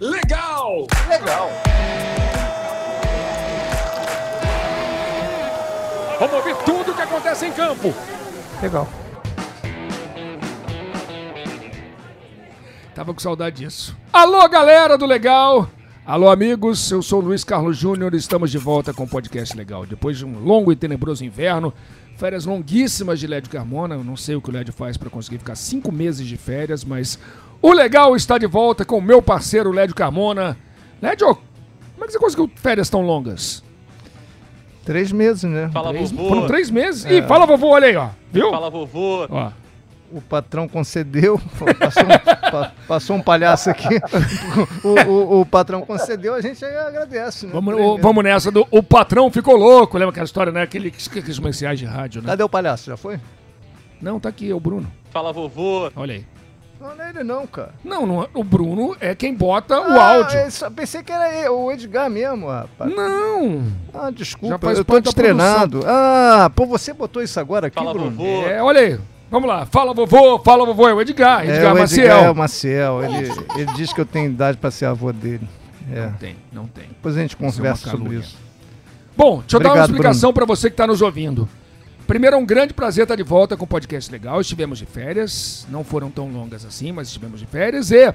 legal! Legal. Vamos ouvir tudo o que acontece em campo. Legal. Tava com saudade disso. Alô, galera do Legal! Alô, amigos, eu sou o Luiz Carlos Júnior e estamos de volta com o Podcast Legal. Depois de um longo e tenebroso inverno, férias longuíssimas de Lédio Carmona, eu não sei o que o Lédio faz para conseguir ficar cinco meses de férias, mas o Legal está de volta com o meu parceiro Lédio Carmona. Lédio, como é que você conseguiu férias tão longas? Três meses, né? Fala Três- vovô. Foram três meses? Ih, fala vovô, olha aí, ó. Viu? Fala vovô. Ó. O patrão concedeu, passou um, pa- passou um palhaço aqui. O, o- o patrão concedeu, a gente agradece, né? Vamos, o- vamos nessa do O Patrão Ficou Louco. Lembra aquela história, né? Aquele, aqueles comerciais de rádio, né? Cadê o palhaço? Já foi? Não, tá aqui, é o Bruno. Fala vovô. Olha aí. Não, não é ele não, cara. Não, não, é- o Bruno é quem bota o Ah, áudio. eu só pensei que era ele, o Edgar mesmo, rapaz. Não. Ah, Já desculpa, faz eu tô destreinado. Ah, pô, você botou isso agora aqui, Fala Bruno? vovô. É, olha aí. Vamos lá. Fala, vovô. Fala, vovô. É o Edgar. É, Edgar o Maciel. Edgar é o Maciel. Ele, ele diz que eu tenho idade pra ser avô dele. É. Não tem, não tem. Depois a gente conversa sobre isso. Bom, deixa eu dar uma explicação para você que está nos ouvindo. Primeiro, é um grande prazer estar de volta com o podcast legal. Estivemos de férias, não foram tão longas assim, mas estivemos de férias. E,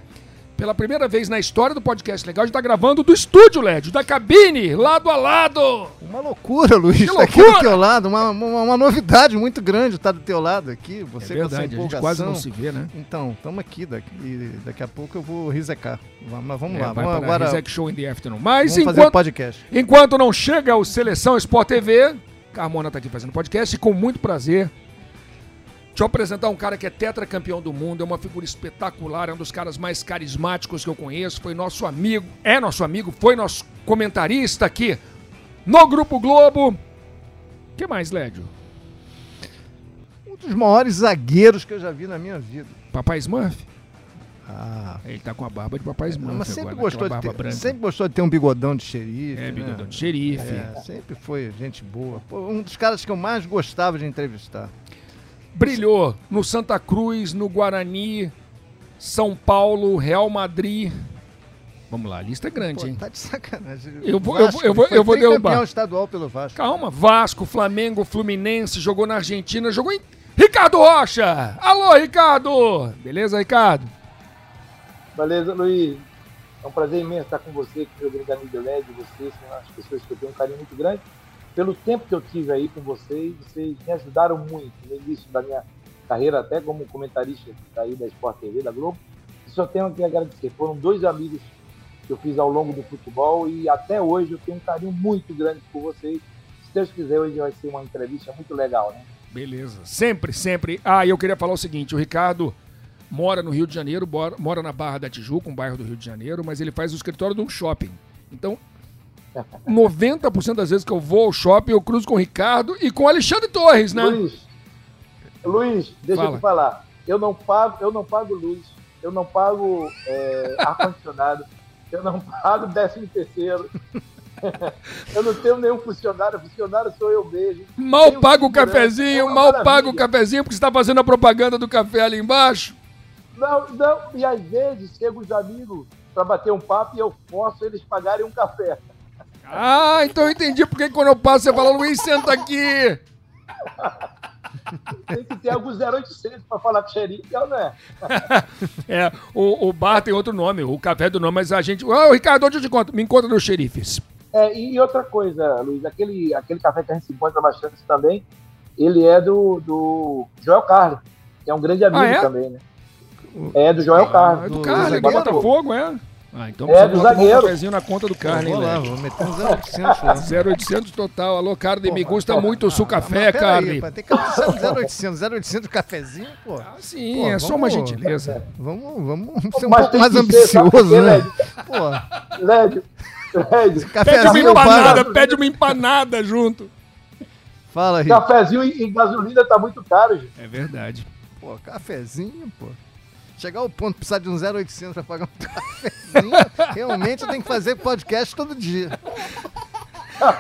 pela primeira vez na história do podcast legal, a gente está gravando do estúdio, LED, da cabine, lado a lado. Uma loucura, Luiz, Que tá aqui do teu lado. Uma, uma, uma novidade muito grande estar do teu lado aqui. Você é verdade, a gente quase não se vê, né? Então, estamos aqui daqui, e daqui a pouco eu vou risecar. Vamos- Mas vamos É, lá, vai vamos para agora Rezac Show in the Afternoon. Mas vamos fazer o enquanto, podcast. enquanto não chega o Seleção Sport TV, Carmona está aqui fazendo podcast e com muito prazer. Deixa eu apresentar um cara que é tetracampeão do mundo, é uma figura espetacular, é um dos caras mais carismáticos que eu conheço, foi nosso amigo, é nosso amigo, foi nosso comentarista aqui no Grupo Globo. O que mais, Lédio? Um dos maiores zagueiros que eu já vi na minha vida. Papai Smurf? Ah, Ele tá com a barba de Papai Smurf mas sempre agora, gostou, de ter, branca. sempre gostou de ter um bigodão de xerife. É, né? bigodão de xerife. É, sempre foi gente boa. Pô, um dos caras que eu mais gostava de entrevistar. Brilhou no Santa Cruz, no Guarani, São Paulo, Real Madrid. Vamos lá, a lista é grande, Pô, hein? tá de sacanagem. Eu vou- eu vou- eu vou- eu vou derrubar. campeão estadual pelo Vasco. Calma, Vasco, Flamengo, Fluminense, jogou na Argentina, jogou em. Ricardo Rocha! Alô, Ricardo! Beleza, Ricardo? Beleza, Luiz. É um prazer imenso estar com você, com o meu grande amigo LED, vocês são as pessoas que eu tenho um carinho muito grande. Pelo tempo que eu tive aí com vocês, vocês me ajudaram muito no início da minha carreira, até como comentarista aí da Sport TV, da Globo. E só tenho que agradecer. Foram dois amigos que eu fiz ao longo do futebol e até hoje eu tenho um carinho muito grande por vocês. Se Deus quiser, hoje vai ser uma entrevista muito legal, né? Beleza. Sempre, sempre. Ah, eu queria falar o seguinte: o Ricardo mora no Rio de Janeiro, mora na Barra da Tijuca, um bairro do Rio de Janeiro, mas ele faz o escritório de um shopping. Então, 90% das vezes que eu vou ao shopping, eu cruzo com o Ricardo e com o Alexandre Torres, né? Luiz, Luiz, deixa Fala. eu te falar. Eu não pago, eu não pago luz, eu não pago é, ar-condicionado, eu não pago décimo terceiro. eu não tenho nenhum funcionário, funcionário sou eu mesmo. Mal paga o cafezinho, é mal paga o cafezinho porque você tá fazendo a propaganda do café ali embaixo. Não, não, e às vezes chegam os amigos para bater um papo e eu forço eles pagarem um café. Ah, então eu entendi porque quando eu passo você fala, Luiz, senta aqui. Tem que ter algum 0800 para falar com o xerife, não é? É, o, o bar tem outro nome, o café é do nome, mas a gente. Ô, Ricardo, onde eu te encontro? Me encontra nos xerifes. É, e outra coisa, Luiz, aquele, aquele café que a gente se encontra bastante também, ele é do, do Joel Carlos, que é um grande amigo Ah, é? também, né? É do Joel Carlos. Ah, é do do Carne, é do zagueiro? Botafogo, é? Ah, então É, precisa do botar um zagueiro. cafezinho na conta do Carne, hein, vou lá, vou meter um 0800 lá. 0800 total. Alô, Carne, me gusta muito o seu Ah, café, mas peraí, Carne. pá, Tem que anunciar um 0800. 0800 cafezinho, pô. Ah, sim, Pô, é só uma vamos- gentileza. Vamos, vamos ser um Mas pouco mais ser, ambicioso, né? Lédio? Pô, Lédio, Lédio, Pede uma empanada, pede uma empanada junto. Fala aí. cafezinho e, e gasolina tá muito caro, gente. É verdade. Pô, cafezinho, pô. Chegar ao ponto de precisar de um 0800 pra pagar um cafezinho, realmente eu tenho que fazer podcast todo dia.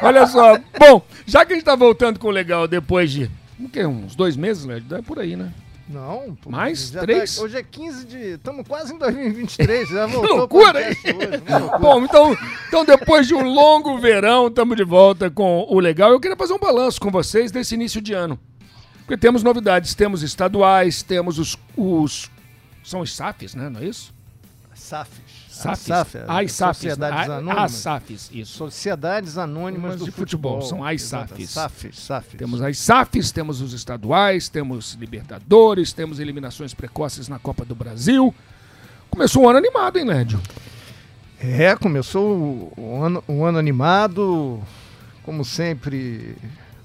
Olha só. Bom, já que a gente tá voltando com o legal depois de. O quê? Uns dois meses, Léo? É por aí, né? Não, pô, Mais? já Três? tá- hoje é 15 de. Estamos quase em 2023. Já Que voltou loucura, hein? hoje, loucura. Bom, então, então depois de um longo verão, estamos de volta com o legal. Eu queria fazer um balanço com vocês desse início de ano. Porque temos novidades, temos estaduais, temos os. os são os SAFs, né? Não é isso? SAFs. SAFs. SAF, As SAFs. Sociedades A- Anônimas. As SAFs, isso. Sociedades Anônimas Mas do de futebol, Futebol. são as SAFs. SAFs, SAFs. Temos as SAFs, temos os estaduais, temos Libertadores, temos eliminações precoces na Copa do Brasil. Começou um ano animado, hein, Lédio? É, começou o, ano, o ano animado, como sempre,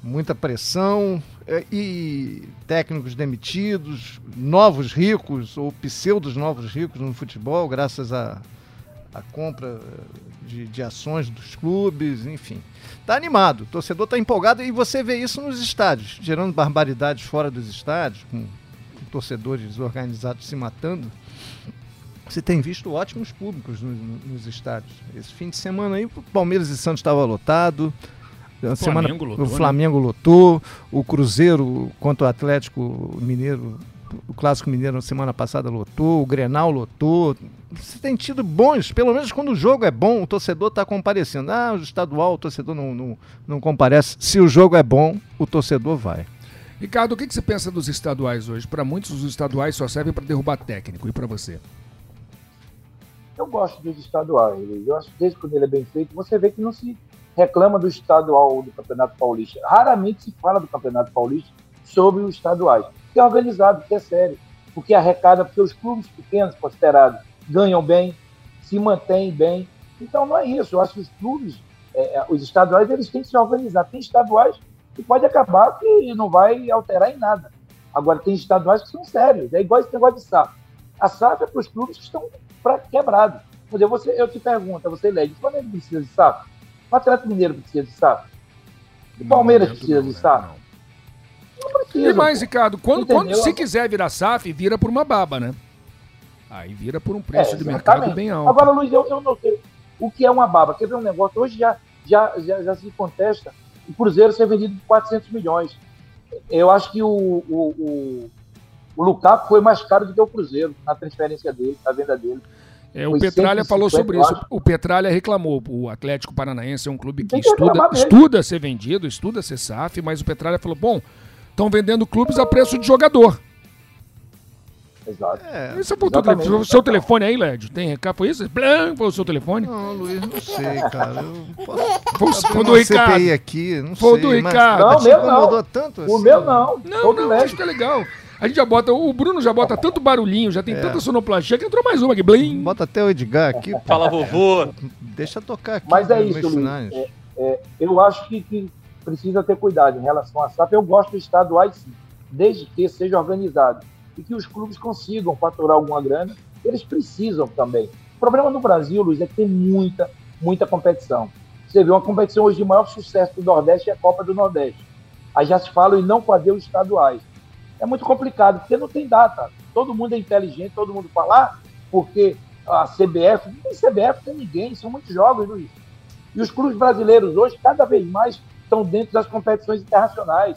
muita pressão é, e técnicos demitidos, novos ricos ou pseudos novos ricos no futebol, graças à à compra de, de ações dos clubes, enfim. Tá animado, o torcedor tá empolgado e você vê isso nos estádios, gerando barbaridades fora dos estádios, com, torcedores organizados se matando. Você tem visto ótimos públicos no- no- nos estádios. Esse fim de semana aí, o Palmeiras e Santos estava lotado. A semana, Flamengo lotou, o né? Flamengo lotou. O Cruzeiro contra o Atlético Mineiro, o Clássico Mineiro na semana passada lotou. O Grenal lotou. Você tem tido bons, pelo menos quando o jogo é bom, o torcedor está comparecendo. Ah, o estadual, o torcedor não, não, não comparece. Se o jogo é bom, o torcedor vai. Ricardo, o que, que você pensa dos estaduais hoje? Para muitos, os estaduais só servem para derrubar técnico. E para você? Eu gosto dos estaduais. Eu acho que desde quando ele é bem feito, você vê que não se reclama do estadual do Campeonato Paulista. Raramente se fala do Campeonato Paulista sobre os estaduais. Que é organizado, que é sério. Porque arrecada, porque os clubes pequenos, considerados, ganham bem, se mantêm bem. Então não é isso. Eu acho que os clubes, é, é, os estaduais, eles têm que se organizar. Tem estaduais que pode acabar que não vai alterar em nada. Agora, tem estaduais que são sérios. É igual esse negócio de SAF. A SAF é para os clubes que estão quebrados. Eu te pergunto, você lê, o Flamengo precisa de SAF? O Atlético Mineiro precisa de SAF? O Palmeiras momento, precisa de né? SAF? Não. Não precisa. E mais, Ricardo, quando, quando se quiser virar SAF, vira por uma baba, né? Aí vira por um preço É, de mercado bem alto. Agora, Luiz, eu, eu não sei o que é uma baba. Quer ver um negócio? Hoje já, já, já, já se contesta o Cruzeiro ser vendido por 400 milhões. Eu acho que o, o, o, o Lukaku foi mais caro do que o Cruzeiro na transferência dele, na venda dele. É, o Foi Petralha 150, falou sobre isso. O Petralha reclamou. O Atlético Paranaense é um clube que estuda, estuda ser vendido, estuda ser SAF, mas o Petralha falou: bom, estão vendendo clubes a preço de jogador. Exato. É. Esse é o seu telefone aí, Lédio? Tem recado? Foi isso? Blam, foi o seu telefone? Não, Luiz, não sei, cara. Eu posso Foi foi do Ricardo. CPI aqui, não Foi o sei. do mas- Ricardo. Não, meu não. tanto assim? O meu não. Não, Todo não, acho que é legal. A gente já bota, o Bruno já bota tanto barulhinho, já tem É. tanta sonoplastia que entrou mais uma aqui. Blim. Bota até o Edgar aqui. pô. Fala, vovô. Deixa tocar aqui. Mas é nos isso, Luiz. É, é, eu acho que, que precisa ter cuidado em relação à SAF. Eu gosto dos estaduais, sim, desde que seja organizado e que os clubes consigam faturar alguma grana. Eles precisam também. O problema no Brasil, Luiz, é que tem muita, muita competição. Você vê uma competição hoje de maior sucesso do Nordeste é a Copa do Nordeste. Aí já se fala em não fazer os estaduais. É muito complicado, porque não tem data. Todo mundo é inteligente, todo mundo fala, ah, porque a CBF, não tem CBF, tem ninguém, são muitos jogos, Luiz. E os clubes brasileiros hoje, cada vez mais, estão dentro das competições internacionais.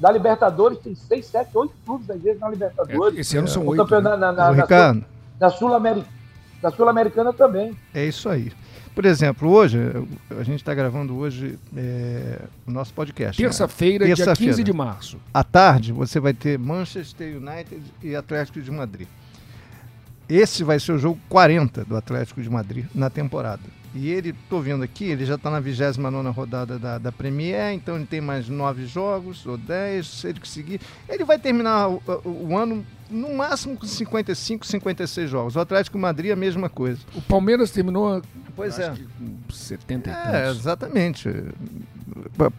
Da Libertadores, tem seis, sete, oito clubes, às vezes, na Libertadores. Esse ano são O oito. campeonato né? na, na, na, Ricardo, na Sul-Ameri- na Sul-Americana também. é isso aí. Por exemplo, hoje, a gente está gravando hoje é, o nosso podcast. né? Terça-feira, dia Terça-feira. 15 de março. À tarde, você vai ter Manchester United e Atlético de Madrid. Esse vai ser o jogo 40 do Atlético de Madrid na temporada. E ele, tô vendo aqui, ele já está na 29 rodada da, da Premier, então ele tem mais nove jogos, ou 10, se ele conseguir. Ele vai terminar o, o- o ano no máximo com 55, 56 jogos. O Atlético de Madrid a mesma coisa. O Palmeiras terminou Pois é. que com 70 e É, tantos. exatamente.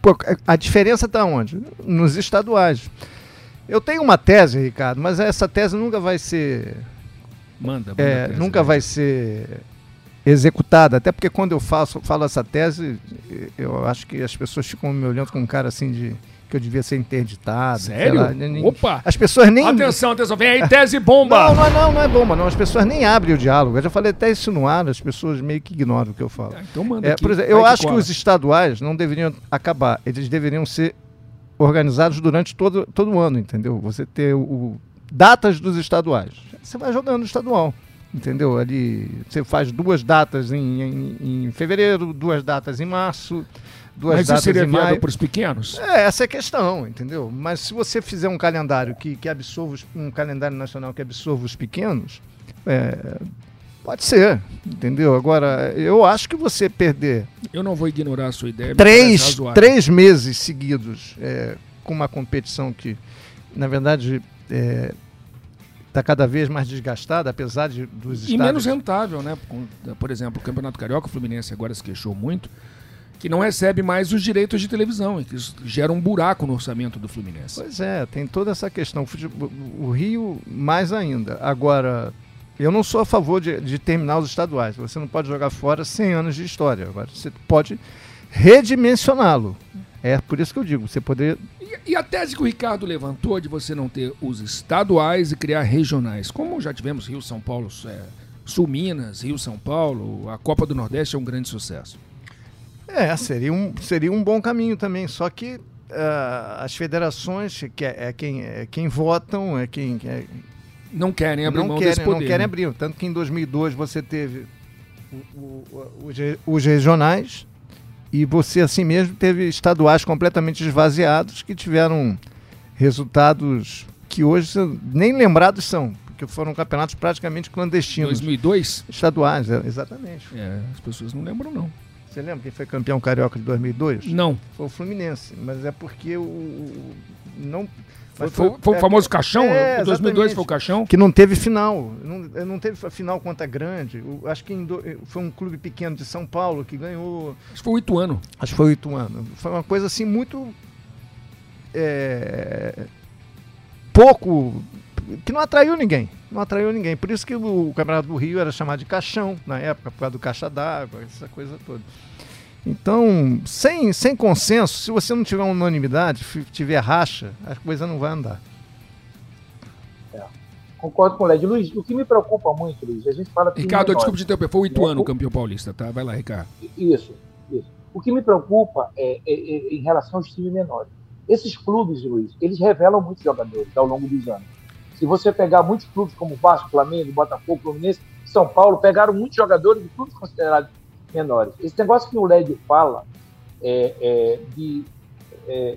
Pô, A diferença está onde? Nos estaduais. Eu tenho uma tese, Ricardo, mas essa tese nunca vai ser, Manda, manda é, tese, nunca né? vai ser executada. Até porque quando eu faço, falo essa tese, eu acho que as pessoas ficam me olhando com um cara assim de que eu devia ser interditado. Sério? lá, nem- Opa! As pessoas nem Atenção, atenção, vem aí, tese bomba! não, não, é- não, não é bomba, não. As pessoas nem abrem o diálogo. Eu já falei até isso no ar, as pessoas meio que ignoram o que eu falo. Ah, Então manda É, aqui. por exemplo, eu acho que cola. os estaduais não deveriam acabar, eles deveriam ser organizados durante todo, todo o ano, entendeu? Você ter o, datas dos estaduais. Você vai jogando no estadual. Entendeu? Ali você faz duas datas em, em, em fevereiro, duas datas em março, duas Mas datas isso seria viável para os pequenos? É, essa é a questão, entendeu? Mas se você fizer um calendário que, que absorva os- um calendário nacional que absorva os pequenos, é, pode ser, entendeu? Agora, eu acho que você perder Eu não vou ignorar a sua ideia. três, três meses seguidos é, com uma competição que, na verdade, está cada vez mais desgastada, apesar de, dos E menos rentável, né? Por exemplo, o Campeonato Carioca, o Fluminense agora se queixou muito, que não recebe mais os direitos de televisão, e que isso gera um buraco no orçamento do Fluminense. Pois é, tem toda essa questão. O Rio, mais ainda. Agora, eu não sou a favor de, de terminar os estaduais. Você não pode jogar fora 100 anos de história. Agora, você pode redimensioná-lo. É por isso que eu digo, você poderia. E, e a tese que o Ricardo levantou de você não ter os estaduais e criar regionais, como já tivemos Rio, São Paulo, é, Sul Minas, Rio, São Paulo, a Copa do Nordeste é um grande sucesso. É, seria um, seria um bom caminho também. Só que ah, as federações, que é, é quem, é quem votam, é quem. é- Não querem abrir não mão querem, poder. não querem né? abrir. Tanto que em 2002 você teve o- o- os, os regionais e você assim mesmo teve estaduais completamente esvaziados que tiveram resultados que hoje nem lembrados são, porque foram campeonatos praticamente clandestinos. 2002? Estaduais, é, exatamente. É, as pessoas não lembram, não. Você lembra quem foi campeão carioca de 2002? Não. Foi o Fluminense, mas é porque o- não Foi, mas foi- foi o é- famoso caixão? É, Em 2002 exatamente. foi o caixão? que não teve final. Não, não teve final contra grande. O- acho que do- foi um clube pequeno de São Paulo que ganhou. Acho que foi o Ituano. Acho que foi o Ituano. Foi uma coisa assim muito. é, pouco. Que não atraiu ninguém. Não atraiu ninguém. Por isso que o Campeonato do Rio era chamado de caixão na época, por causa do caixa d'água, essa coisa toda. Então, sem, sem consenso, se você não tiver unanimidade, tiver racha, a coisa não vai andar. Concordo com o Led. Luiz, o que me preocupa muito, Luiz, a gente fala Ricardo, menores. desculpa te interromper, foi o Ituano É, o campeão paulista, tá? Vai lá, Ricardo. Isso, isso. O que me preocupa é, é- é em relação aos times menores. Esses clubes, Luiz, eles revelam muitos jogadores ao longo dos anos. Se você pegar muitos clubes como Vasco, Flamengo, Botafogo, Fluminense, São Paulo, pegaram muitos jogadores de clubes considerados menores. Esse negócio que o Led fala é, é, de é,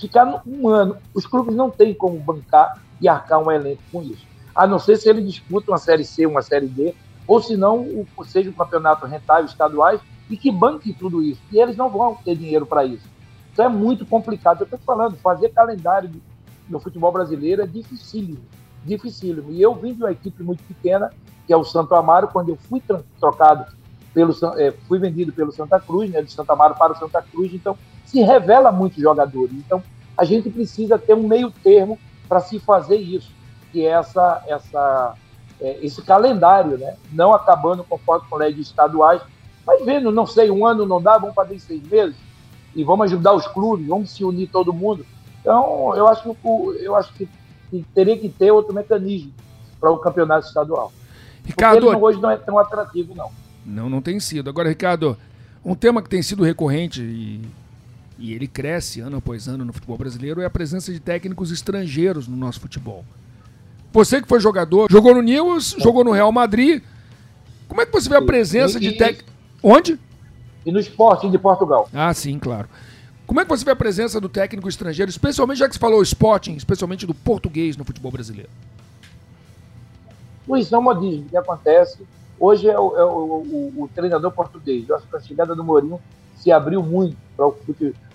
ficar um ano, os clubes não têm como bancar e arcar um elenco com isso. A não ser se ele disputa uma Série C, uma Série D, ou se não, seja um campeonato rentável estaduais e que banque tudo isso. E eles não vão ter dinheiro para isso. Então é muito complicado. Eu estou falando, fazer calendário de- no futebol brasileiro é dificílimo. Dificílimo. E eu vim de uma equipe muito pequena, que é o Santo Amaro, quando eu fui trocado pelo eh, fui vendido pelo Santa Cruz, né, de Santo Amaro para o Santa Cruz, então se revela muitos jogadores. Então a gente precisa ter um meio termo para se fazer isso, que é essa, essa, eh, esse calendário, né? não acabando conforme com leis estaduais, mas vendo, não sei, um ano não dá, vamos fazer seis meses e vamos ajudar os clubes, vamos se unir todo mundo. Então, eu acho que, eu acho que, teria que ter outro mecanismo para o campeonato estadual. Porque Ricardo, ele não- hoje não é tão atrativo, não. Não, não tem sido. Agora, Ricardo, um tema que tem sido recorrente e, e ele cresce ano após ano no futebol brasileiro é a presença de técnicos estrangeiros no nosso futebol. Você que foi jogador, jogou no Newell's, jogou no Real Madrid. Como é que você vê a presença E- de e- técnicos. Onde? E no esporte de Portugal. Ah, sim, claro. Como é que você vê a presença do técnico estrangeiro, especialmente já que você falou Sporting, especialmente do português no futebol brasileiro? Luiz, não modismo, o que acontece. Hoje é o, é o- o- o treinador português. Eu acho que a chegada do Mourinho se abriu muito para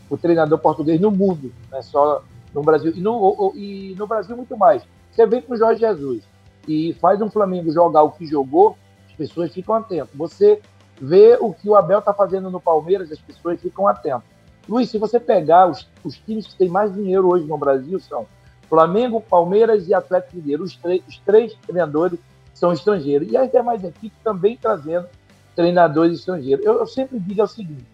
o, treinador português no mundo, não é só no Brasil. E no, e no Brasil, muito mais. Você vem com o Jorge Jesus e faz um Flamengo jogar o que jogou, as pessoas ficam atentas. Você vê o que o Abel está fazendo no Palmeiras, as pessoas ficam atentas. Luiz, se você pegar os, os times que têm mais dinheiro hoje no Brasil, são Flamengo, Palmeiras e Atlético Mineiro. Os, três- os três treinadores são estrangeiros. E as demais equipes também trazendo treinadores estrangeiros. Eu, eu sempre digo é o seguinte: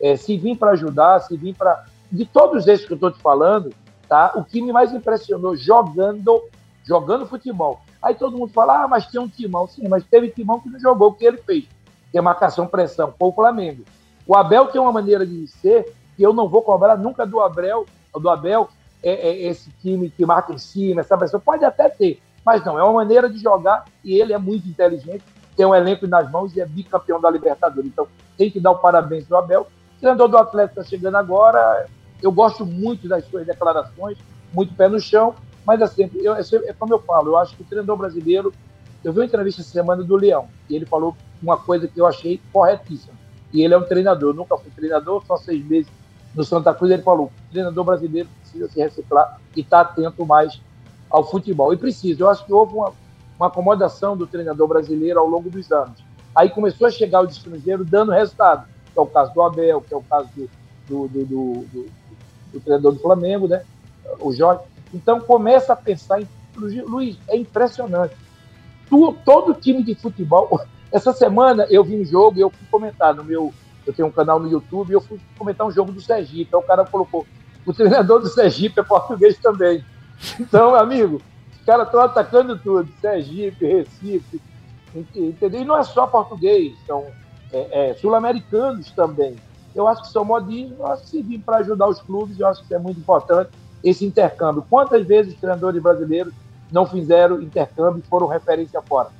é, se vir para ajudar, se vir para. De todos esses que eu estou te falando, tá? o que me mais impressionou jogando, jogando futebol. Aí todo mundo fala, ah, mas tem um timão. Sim, mas teve timão que não jogou o que ele fez, que é marcação, pressão, foi o Flamengo. O Abel tem uma maneira de ser que eu não vou cobrar nunca do Abel, do Abel é, é, esse time que marca em cima, essa pressão. Pode até ter, mas não, é uma maneira de jogar e ele é muito inteligente, tem um elenco nas mãos e é bicampeão da Libertadores. Então tem que dar o parabéns ao Abel. O treinador do Atlético está chegando agora. Eu gosto muito das suas declarações, muito pé no chão, mas assim, eu, é como eu falo, eu acho que o treinador brasileiro. Eu vi uma entrevista essa semana do Leão e ele falou uma coisa que eu achei corretíssima. E ele é um treinador, nunca fui treinador, só seis meses no Santa Cruz. Ele falou: o treinador brasileiro precisa se reciclar e estar tá atento mais ao futebol. E precisa. Eu acho que houve uma, uma acomodação do treinador brasileiro ao longo dos anos. Aí começou a chegar o estrangeiro dando resultado, que é o caso do Abel, que é o caso do, do, do, do, do treinador do Flamengo, né? o Jorge. Então começa a pensar em. Luiz, é impressionante. Tu, todo time de futebol. Essa semana eu vi um jogo e eu fui comentar no meu. Eu tenho um canal no YouTube e eu fui comentar um jogo do Sergipe. Então o cara colocou: o treinador do Sergipe é português também. Então, amigo, os caras estão atacando tudo: Sergipe, Recife, entendeu? E não é só português, são é, é, sul-americanos também. Eu acho que são modismos, eu acho que se vir para ajudar os clubes, eu acho que é muito importante esse intercâmbio. Quantas vezes os treinadores brasileiros não fizeram intercâmbio e foram referência fora?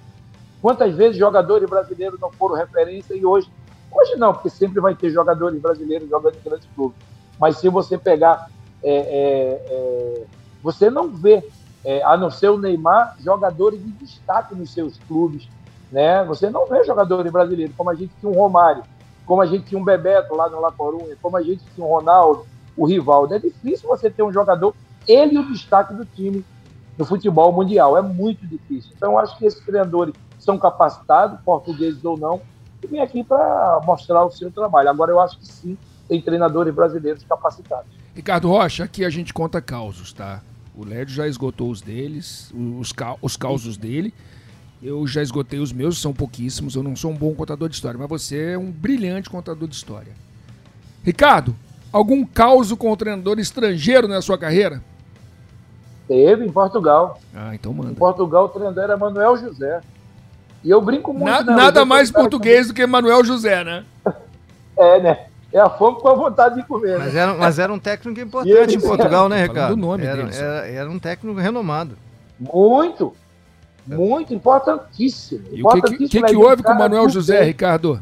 Quantas vezes jogadores brasileiros não foram referência e hoje, hoje não, porque sempre vai ter jogadores brasileiros jogando em grandes clubes. Mas se você pegar, é, é, é, você não vê, é, a não ser o Neymar, jogadores de destaque nos seus clubes. Né? Você não vê jogadores brasileiros, como a gente tinha um Romário, como a gente tinha um Bebeto lá no La Corunha, como a gente tinha um Ronaldo, o Rivaldo. É difícil você ter um jogador, ele o destaque do time no futebol mundial. É muito difícil. Então, eu acho que esses treinadores são capacitados, portugueses ou não, e vêm aqui para mostrar o seu trabalho. Agora, eu acho que sim, tem treinadores brasileiros capacitados. Ricardo Rocha, aqui a gente conta causos, tá? O Lédio já esgotou os deles, os, os causos dele. Eu já esgotei os meus, são pouquíssimos. Eu não sou um bom contador de história, mas você é um brilhante contador de história. Ricardo, algum caos com o treinador estrangeiro na sua carreira? Teve em Portugal. Ah, então manda. Em Portugal o treinador era Manuel José. E eu brinco muito. Na, né? Nada mais português do que Manuel José, né? é, né? É a fome com a vontade de comer. Mas, né? era, mas era um técnico importante em Portugal, né, Ricardo? Do nome era, era, era, um técnico renomado. Muito. Muito importantíssimo. E o que, que, que houve com o Manuel José, Ricardo?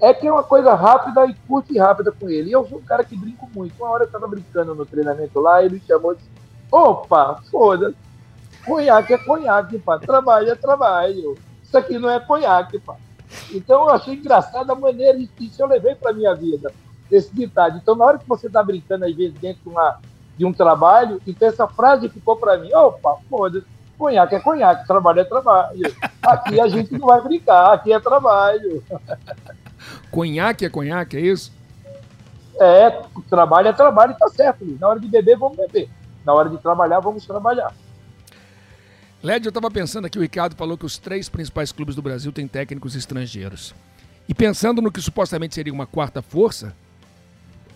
É que é uma coisa rápida e curta e rápida com ele. E eu sou um cara que brinco muito. Uma hora eu estava brincando no treinamento lá, ele me chamou e disse: opa, foda-se. Conhaque é conhaque, pá. Trabalho é trabalho. Isso aqui não é conhaque, pá. Então eu achei engraçada a maneira que isso eu levei para minha vida, esse ditado. Então, na hora que você está brincando, às vezes, dentro de, uma, de um trabalho, então essa frase ficou para mim: opa, foda-se. Conhaque é conhaque, trabalho é trabalho. Aqui a gente não vai brincar, aqui é trabalho. Conhaque é conhaque, é isso? É, trabalho é trabalho, tá certo. Na hora de beber, vamos beber. Na hora de trabalhar, vamos trabalhar. Led, eu estava pensando aqui, o Ricardo falou que os três principais clubes do Brasil têm técnicos estrangeiros. E pensando no que supostamente seria uma quarta força,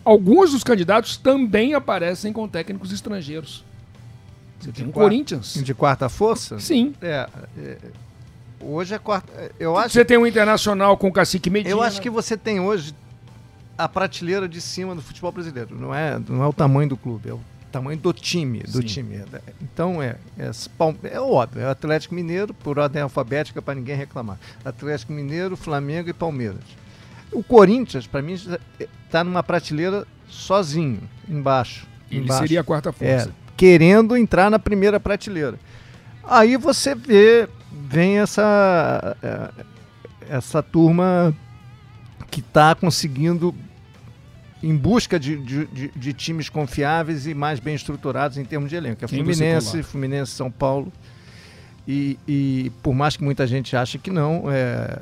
alguns dos candidatos também aparecem com técnicos estrangeiros. Você tem um Corinthians. De quarta força? Sim. É, é, hoje é quarta. Eu acho. Você tem um internacional com o cacique Medina. Eu acho que você tem hoje a prateleira de cima do futebol brasileiro. Não é, não é o tamanho do clube, é o tamanho do time, do Sim. time. Então é, é, é óbvio, é Atlético Mineiro, por ordem alfabética para ninguém reclamar. Atlético Mineiro, Flamengo e Palmeiras. O Corinthians, para mim, está numa prateleira sozinho, embaixo. Ele embaixo. seria a quarta força. É, querendo entrar na primeira prateleira. Aí você vê, vem essa, é, essa turma que está conseguindo em busca de, de, de, times confiáveis e mais bem estruturados em termos de elenco. É Fluminense, Fluminense, São Paulo. E, e, por mais que muita gente ache que não, é...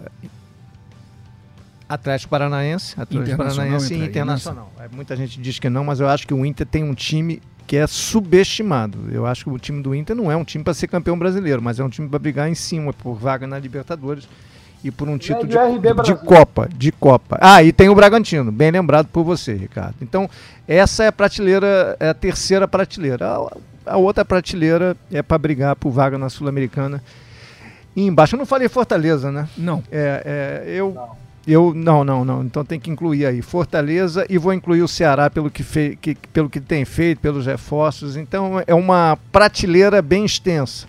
Atlético Paranaense, Atlético Paranaense e Internacional. É, muita gente diz que não, mas eu acho que o Inter tem um time que é subestimado. Eu acho que o time do Inter não é um time para ser campeão brasileiro, mas é um time para brigar em cima por vaga na Libertadores e por um título de, de, Copa, de Copa. Ah, e tem o Bragantino, bem lembrado por você, Ricardo. Então, essa é a prateleira, é a terceira prateleira. A, a outra prateleira é para brigar por vaga na Sul-Americana. E embaixo, eu não falei Fortaleza, né? Não. É, é eu, Eu não, não, não. Então tem que incluir aí Fortaleza e vou incluir o Ceará pelo que, fe, que, pelo que tem feito, pelos reforços. Então é uma prateleira bem extensa.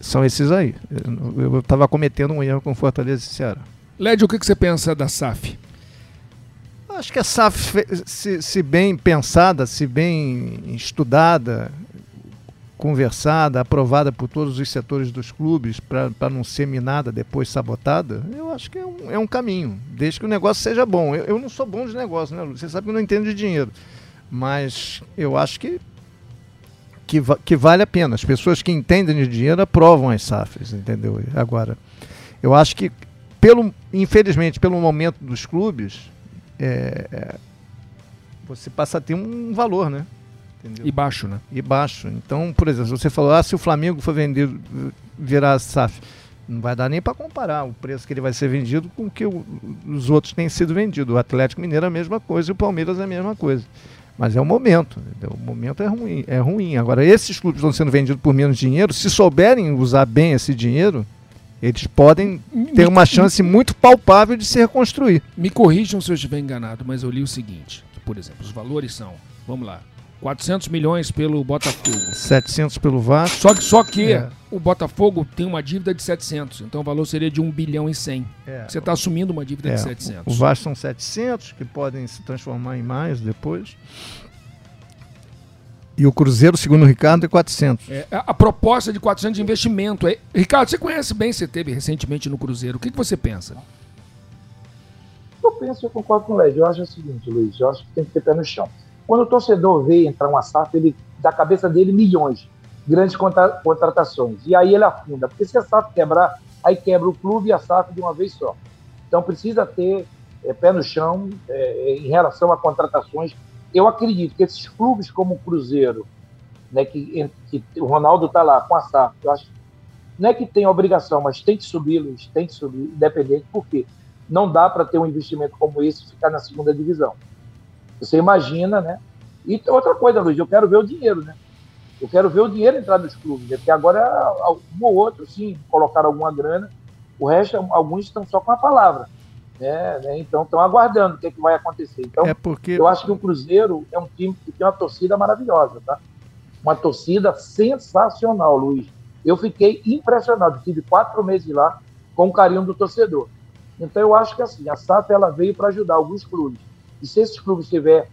São esses aí. Eu estava cometendo um erro com Fortaleza e Ceará. Led, o que, que você pensa da SAF? Acho que a SAF, se, se bem pensada, se bem estudada, conversada, aprovada por todos os setores dos clubes para não ser minada, depois sabotada, eu acho que é um, é um caminho, desde que o negócio seja bom. Eu, eu não sou bom de negócio, né, Você sabe que eu não entendo de dinheiro. Mas eu acho que, que, que vale a pena. As pessoas que entendem de dinheiro aprovam as SAFs, entendeu? Agora, eu acho que, pelo, infelizmente, pelo momento dos clubes, é, é, você passa a ter um valor, né? Entendeu? E baixo, né? E baixo. Então, por exemplo, você falou, ah, se o Flamengo for vendido, virar SAF, não vai dar nem para comparar o preço que ele vai ser vendido com o que o, os outros têm sido vendidos. O Atlético Mineiro é a mesma coisa e o Palmeiras é a mesma coisa. Mas é o momento. Entendeu? O momento é ruim, é ruim. Agora, esses clubes estão sendo vendidos por menos dinheiro, se souberem usar bem esse dinheiro, eles podem ter uma chance muito palpável de se reconstruir. Me corrijam se eu estiver enganado, mas eu li o seguinte: que, por exemplo, os valores são, vamos lá, 400 milhões pelo Botafogo. 700 pelo Vasco. Só que, só que é. o Botafogo tem uma dívida de 700, então o valor seria de 1 bilhão e 100. É. Você está assumindo uma dívida é. de 700. O Vasco são 700, que podem se transformar em mais depois. E o Cruzeiro, segundo o Ricardo, é 400. É, a proposta de 400 de investimento. É... Ricardo, você conhece bem, você teve recentemente no Cruzeiro. O que, que você pensa? Eu penso, eu concordo com o Led. Eu acho o seguinte, Luiz, eu acho que tem que ter pé no chão. Quando o torcedor vê entrar uma SAF, ele da cabeça dele milhões, grandes contra, contratações. E aí ele afunda, porque se a SAF quebrar, aí quebra o clube e a SAF de uma vez só. Então precisa ter é, pé no chão é, em relação a contratações. Eu acredito que esses clubes como o Cruzeiro, né, que, que o Ronaldo está lá com a SAF, eu acho não é que tem obrigação, mas tem que subir, Luiz, tem que subir, independente, porque não dá para ter um investimento como esse e ficar na segunda divisão. Você imagina, né? E outra coisa, Luiz, eu quero ver o dinheiro, né? Eu quero ver o dinheiro entrar nos clubes, né? porque agora um ou outro, sim, colocaram alguma grana, o resto, alguns estão só com a palavra. Né? né? Então estão aguardando o que, é que vai acontecer. Então, é porque... eu acho que o Cruzeiro é um time que tem uma torcida maravilhosa, tá? Uma torcida sensacional, Luiz. Eu fiquei impressionado, tive quatro meses lá com o carinho do torcedor. Então eu acho que assim, a SAF ela veio para ajudar alguns clubes. E se esses clubes tiver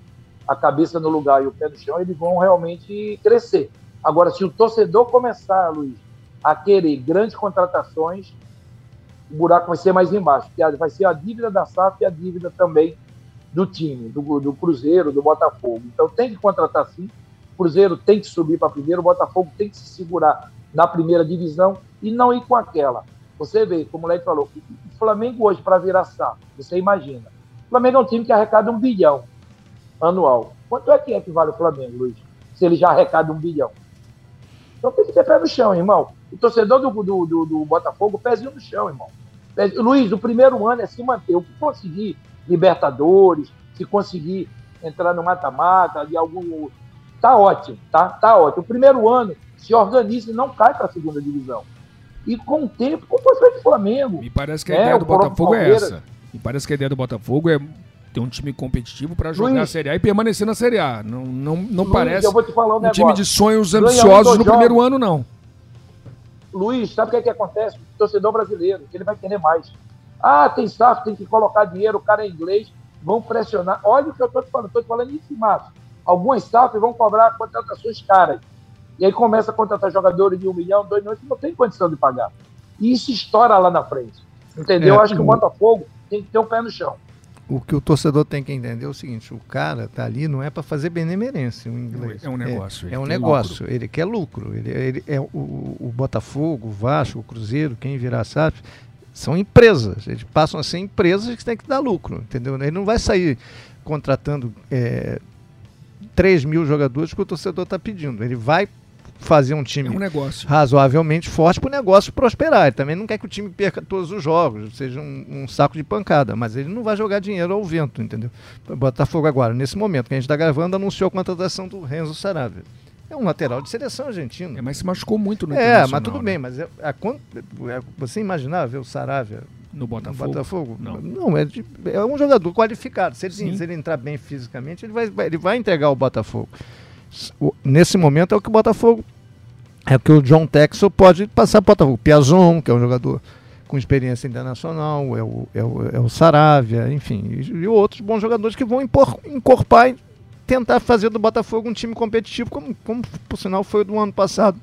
a cabeça no lugar e o pé no chão, eles vão realmente crescer. Agora, se o torcedor começar, Luiz, a querer grandes contratações, o buraco vai ser mais embaixo, vai ser a dívida da SAF e a dívida também do time, do, do Cruzeiro, do Botafogo. Então tem que contratar sim. O Cruzeiro tem que subir para primeiro, o Botafogo tem que se segurar na primeira divisão e não ir com aquela. Você vê, como o Leite falou, o Flamengo hoje para virar SAF, você imagina, Flamengo é um time que arrecada um bilhão anual. Quanto é que é que vale o Flamengo, Luiz? Se ele já arrecada um bilhão. Então tem que ter pé no chão, irmão. O torcedor do, do, do, do Botafogo, pezinho no chão, irmão. Luiz, o primeiro ano é se manter. O que conseguir Libertadores, se conseguir entrar no mata-mata, de algum. Tá ótimo, tá? Tá ótimo. O primeiro ano se organiza e não cai para a segunda divisão. E com o tempo, como foi feito o Flamengo. Me parece que a é, ideia do Botafogo é essa. E parece que a ideia do Botafogo é ter um time competitivo para jogar Luiz, a Série A e permanecer na Série A. Não, não, não Luiz, parece um, um time de sonhos ambiciosos no primeiro ano, não. Luiz, sabe o que, é que acontece? O torcedor brasileiro, que ele vai querer mais. Ah, tem staff, tem que colocar dinheiro, o cara é inglês, vão pressionar. Olha o que eu estou te falando, estou te falando isso março. Algumas staff vão cobrar contratações caras. E aí começa a contratar jogadores de um milhão, dois milhões, que não tem condição de pagar. E isso estoura lá na frente. Entendeu? É, Eu acho que o Botafogo tem que ter o um pé no chão. O que o torcedor tem que entender é o seguinte: o cara tá ali não é para fazer benemerência, o inglês. É um negócio. É, é um negócio. Lucro. Ele quer lucro. Ele, ele é o, o, Botafogo, o Vasco, o Cruzeiro, quem virar SAF, são empresas. Eles passam a ser empresas que têm que dar lucro, entendeu? Ele não vai sair contratando é, 3 mil jogadores que o torcedor está pedindo. Ele vai fazer um time é um negócio. razoavelmente forte para o negócio prosperar. Ele também não quer que o time perca todos os jogos, seja um, um, saco de pancada, mas ele não vai jogar dinheiro ao vento, entendeu? Botafogo agora, nesse momento que a gente está gravando, anunciou a contratação do Renzo Saravia. É um lateral de seleção argentina. É, mas se machucou muito no É, mas tudo né? bem, mas é, é, você imaginava ver o Saravia No Botafogo? No Botafogo? Não. Não, é, de, é um jogador qualificado. Se ele, se ele entrar bem fisicamente, ele vai, ele vai entregar o Botafogo. Nesse momento é o que o Botafogo. É o que o John Texel pode passar para o. O Piazon, que é um jogador com experiência internacional, é o, é o, é o Saravia, enfim, e, e outros bons jogadores que vão impor, encorpar e tentar fazer do Botafogo um time competitivo, como, como por sinal foi do ano passado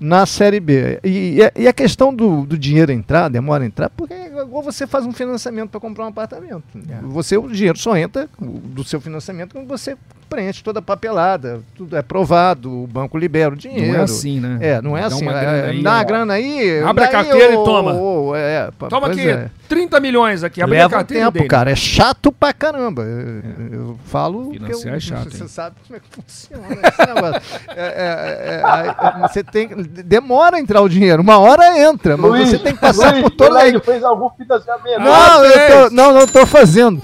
na Série B. E, e a questão do, do, dinheiro entrar, demora a entrar, porque é igual você faz um financiamento para comprar um apartamento. É. Você, o dinheiro só entra do seu financiamento quando você preenche toda a papelada, tudo é aprovado, o banco libera o dinheiro. Não é assim, né? É, não é Dá assim. Uma grana é, aí, dá uma grana aí. Abre a carteira e toma. é, toma aqui, é. 30 milhões aqui, abre Leva a carteira. tempo, dele. cara. É chato pra caramba. Eu, eu falo. Financiar eu, é chato. Você hein? sabe como é que funciona esse negócio. É, é, você tem. Demora a entrar o dinheiro. Uma hora entra, mas Luiz, você tem que passar Luiz, por toda a. fez algum financiamento? Não, eu tô, não, não tô fazendo.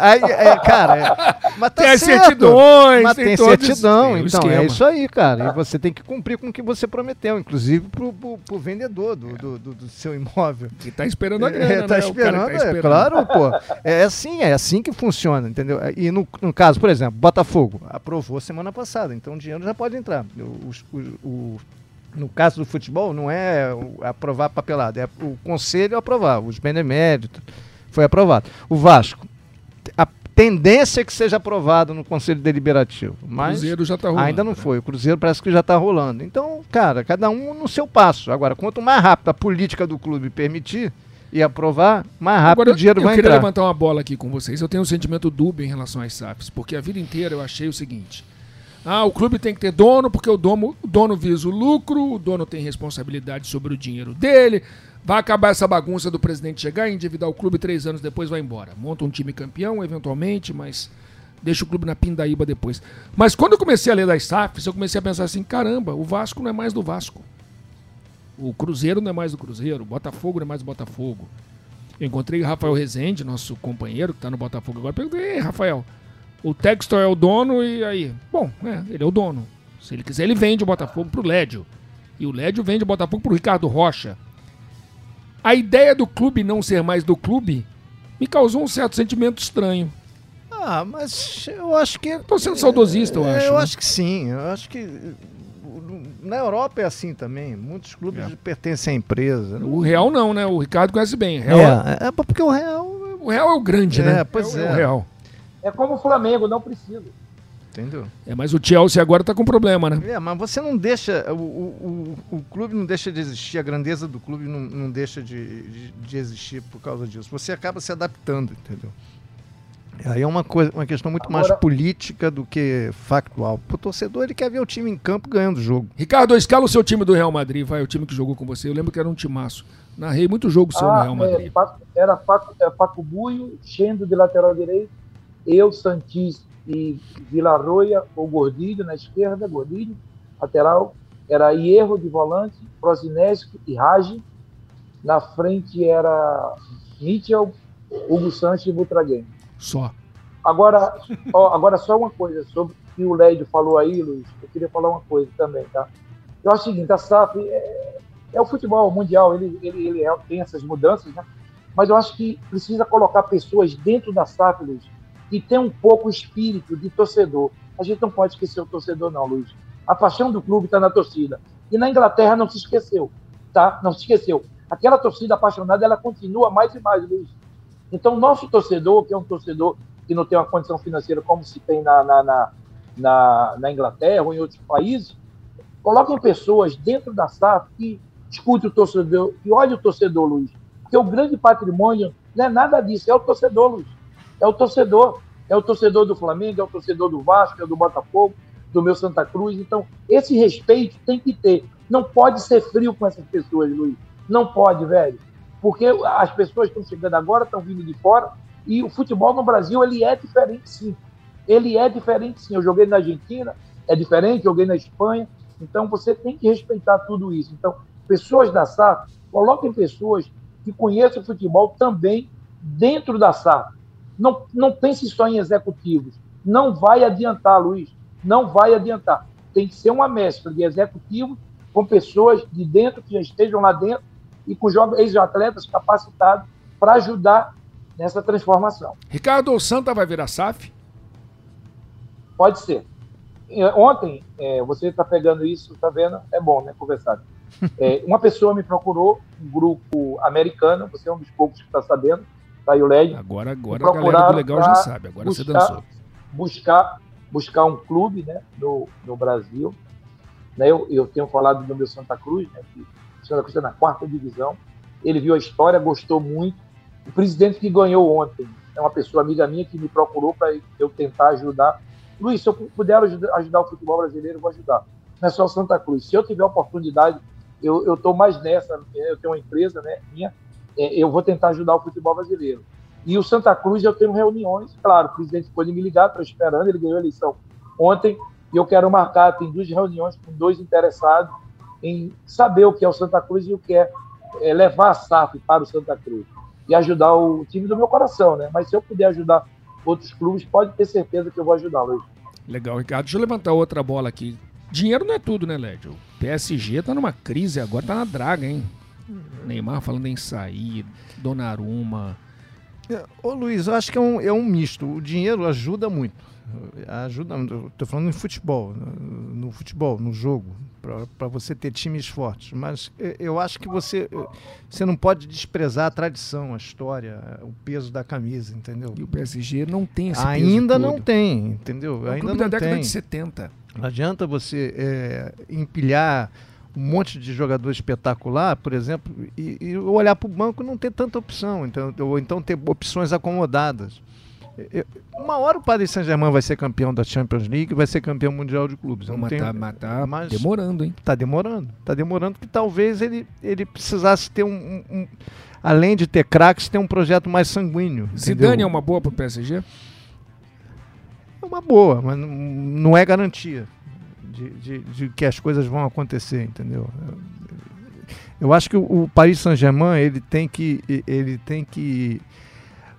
Aí, cara, mas tá tem certo. certidões, mas tem, tem certidão. Tem então, é isso aí, cara. E você tem que cumprir com o que você prometeu, inclusive pro, pro, pro vendedor do, do, do, do, seu imóvel. Que tá esperando a grana, é, tá, né? esperando, tá esperando, é claro, pô. É assim, é assim que funciona, entendeu? E no, no caso, por exemplo, Botafogo aprovou semana passada, então o dinheiro já pode entrar. O, o, o no caso do futebol, não é aprovar papelada, é o conselho aprovar, os beneméritos foi aprovado. O Vasco, a tendência é que seja aprovado no Conselho Deliberativo. Mas o Cruzeiro já está rolando. Ainda não né? foi. O Cruzeiro parece que já está rolando. Então, cara, cada um no seu passo. Agora, quanto mais rápido a política do clube permitir e aprovar, mais rápido Agora, o dinheiro vai entrar. Eu queria levantar uma bola aqui com vocês. Eu tenho um sentimento dúbio em relação às SAFs, porque a vida inteira eu achei o seguinte. Ah, o clube tem que ter dono, porque o dono, o dono visa o lucro, o dono tem responsabilidade sobre o dinheiro dele, Vai acabar essa bagunça do presidente chegar e endividar o clube três anos depois vai embora. Monta um time campeão, eventualmente, mas deixa o clube na pindaíba depois. Mas quando eu comecei a ler das SAFs, eu comecei a pensar assim: caramba, o Vasco não é mais do Vasco. O Cruzeiro não é mais do Cruzeiro. O Botafogo não é mais do Botafogo. Eu encontrei o Rafael Rezende, nosso companheiro que está no Botafogo agora. Perguntei: Rafael, o Textor é o dono e aí? Bom, é, ele é o dono. Se ele quiser, ele vende o Botafogo pro Lédio. E o Lédio vende o Botafogo pro Ricardo Rocha. A ideia do clube não ser mais do clube me causou um certo sentimento estranho. Ah, mas eu acho que. Tô sendo saudosista, eu é, acho. Eu né? acho que sim. Eu acho que. Na Europa é assim também. Muitos clubes é. pertencem à empresa. O Real não, né? O Ricardo conhece bem. Real é, é, é porque o Real. O Real é o grande, né? É, pois é. é. O Real. É como o Flamengo, não precisa. Entendeu? É, mas o Chelsea agora está com problema, né? É, mas você não deixa. O, o, o, o, clube não deixa de existir, a grandeza do clube não, não deixa de, de, de, existir por causa disso. Você acaba se adaptando, entendeu? Aí é uma, coisa, uma questão muito agora... mais política do que factual. O torcedor ele quer ver o time em campo ganhando o jogo. Ricardo, escala o seu time do Real Madrid, vai, o time que jogou com você. Eu lembro que era um timaço. Narrei muito jogo seu ah, no Real Madrid. É, Paco, era Paco, é, Paco Buio, Chendo de lateral direito, eu, Santis e Vila Roya ou Gordilho na esquerda, Gordilho, lateral, era Hierro de volante, Prosinesco e Rage. Na frente era Mitchell, Hugo Sanches e Butraguem. Só. Agora, ó, agora só uma coisa sobre o que o Lédio falou aí, Luiz. Eu queria falar uma coisa também, tá? Eu acho o seguinte, a SAF é, é o futebol mundial, ele, ele, ele é, tem essas mudanças, né? Mas eu acho que precisa colocar pessoas dentro da SAF, Luiz, e tem um pouco o espírito de torcedor. A gente não pode esquecer o torcedor, não, Luiz. A paixão do clube está na torcida. E na Inglaterra não se esqueceu, tá? Não se esqueceu. Aquela torcida apaixonada, ela continua mais e mais, Luiz. Então, nosso torcedor, que é um torcedor que não tem uma condição financeira como se tem na, na, na, na, na Inglaterra ou em outros países, coloquem pessoas dentro da SAF que escute o torcedor, que olhe o torcedor, Luiz. Porque o grande patrimônio não é nada disso, é o torcedor, Luiz é o torcedor. É o torcedor do Flamengo, é o torcedor do Vasco, é do Botafogo, do meu Santa Cruz. Então, esse respeito tem que ter. Não pode ser frio com essas pessoas, Luiz. Não pode, velho. Porque as pessoas estão chegando agora, estão vindo de fora, e o futebol no Brasil, ele é diferente, sim. Ele é diferente, sim. Eu joguei na Argentina, é diferente, joguei na Espanha. Então, você tem que respeitar tudo isso. Então, pessoas da SAF, coloquem pessoas que conheçam futebol também dentro da SAF. Não, não pense só em executivos. Não vai adiantar, Luiz. Não vai adiantar. Tem que ser uma mescla de executivos com pessoas de dentro que já estejam lá dentro e com ex-atletas capacitados para ajudar nessa transformação. Ricardo Santa vai virar SAF? Pode ser. Ontem, é, você está pegando isso, está vendo? É bom, né? Conversar. É, uma pessoa me procurou, um grupo americano, você é um dos poucos que está sabendo, tá aí o LED. Agora, agora a galera do Legal já sabe, agora buscar, você dançou. Buscar, buscar um clube né, no, no Brasil. Né, eu, eu tenho falado do meu Santa Cruz, né, que Santa Cruz está na quarta divisão. Ele viu a história, gostou muito. O presidente que ganhou ontem é uma pessoa amiga minha que me procurou para eu tentar ajudar Luiz, se eu puder ajudar, ajudar o futebol brasileiro, eu vou ajudar. Não é só Santa Cruz. Se eu tiver oportunidade, eu estou mais nessa. Eu tenho uma empresa né, minha, eu vou tentar ajudar o futebol brasileiro. E o Santa Cruz, eu tenho reuniões, claro, o presidente pode me ligar, estou esperando, ele ganhou a eleição ontem, e eu quero marcar, tem duas reuniões com dois interessados em saber o que é o Santa Cruz e o que é, é levar a SAF para o Santa Cruz e ajudar o time do meu coração, né? Mas se eu puder ajudar outros clubes, pode ter certeza que eu vou ajudar, Luiz. Legal, Ricardo. Deixa eu levantar outra bola aqui. Dinheiro não é tudo, né, Lédio? PSG tá numa crise agora, tá na draga, hein? Neymar falando em sair, Donnarumma. É, ô Luiz, eu acho que é um, é um misto. O dinheiro ajuda muito. Ajuda, estou falando em futebol, no futebol, no jogo para você ter times fortes. Mas eu acho que você, você não pode desprezar a tradição, a história, o peso da camisa, entendeu? E o PSG não tem esse Ainda não tem, entendeu? É Ainda não da década tem. de 70. Não adianta você é, empilhar um monte de jogador espetacular, por exemplo, e, e olhar para o banco não ter tanta opção, então, ou então ter opções acomodadas. Uma hora o Paris Saint-Germain vai ser campeão da Champions League, vai ser campeão mundial de clubes. Não, mas, tá, mas tá mas demorando, hein? Tá demorando. Tá demorando que talvez ele, ele precisasse ter um, um, um além de ter craques, ter um projeto mais sanguíneo. Zidane entendeu? é uma boa para o PSG? É uma boa, mas não é garantia de, de, de que as coisas vão acontecer, entendeu? Eu acho que o, Paris Saint-Germain ele tem que ele tem que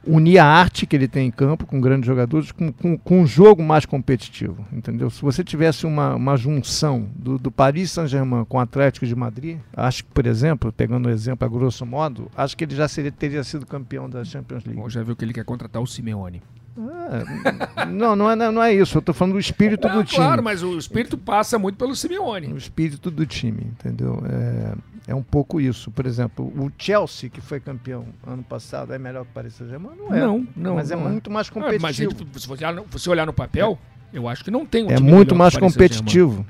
unir a arte que ele tem em campo com grandes jogadores com, com, com um jogo mais competitivo, entendeu? Se você tivesse uma, uma junção do, do Paris Saint-Germain com o Atlético de Madrid, acho que, por exemplo, pegando o exemplo a grosso modo, acho que ele já seria, teria sido campeão da Champions League. Bom, já viu que ele quer contratar o Simeone. É, não, não é, não é isso. Eu estou falando do espírito do time. Claro, mas o espírito passa muito pelo Simeone. O espírito do time, entendeu? É, é um pouco isso. Por exemplo, o Chelsea, que foi campeão ano passado, é melhor que o Paris Saint-Germain? Não é. Não, não. Mas é não é, muito mais competitivo. mas se você olhar no, você olhar no papel, é. eu acho que não tem um É muito mais competitivo.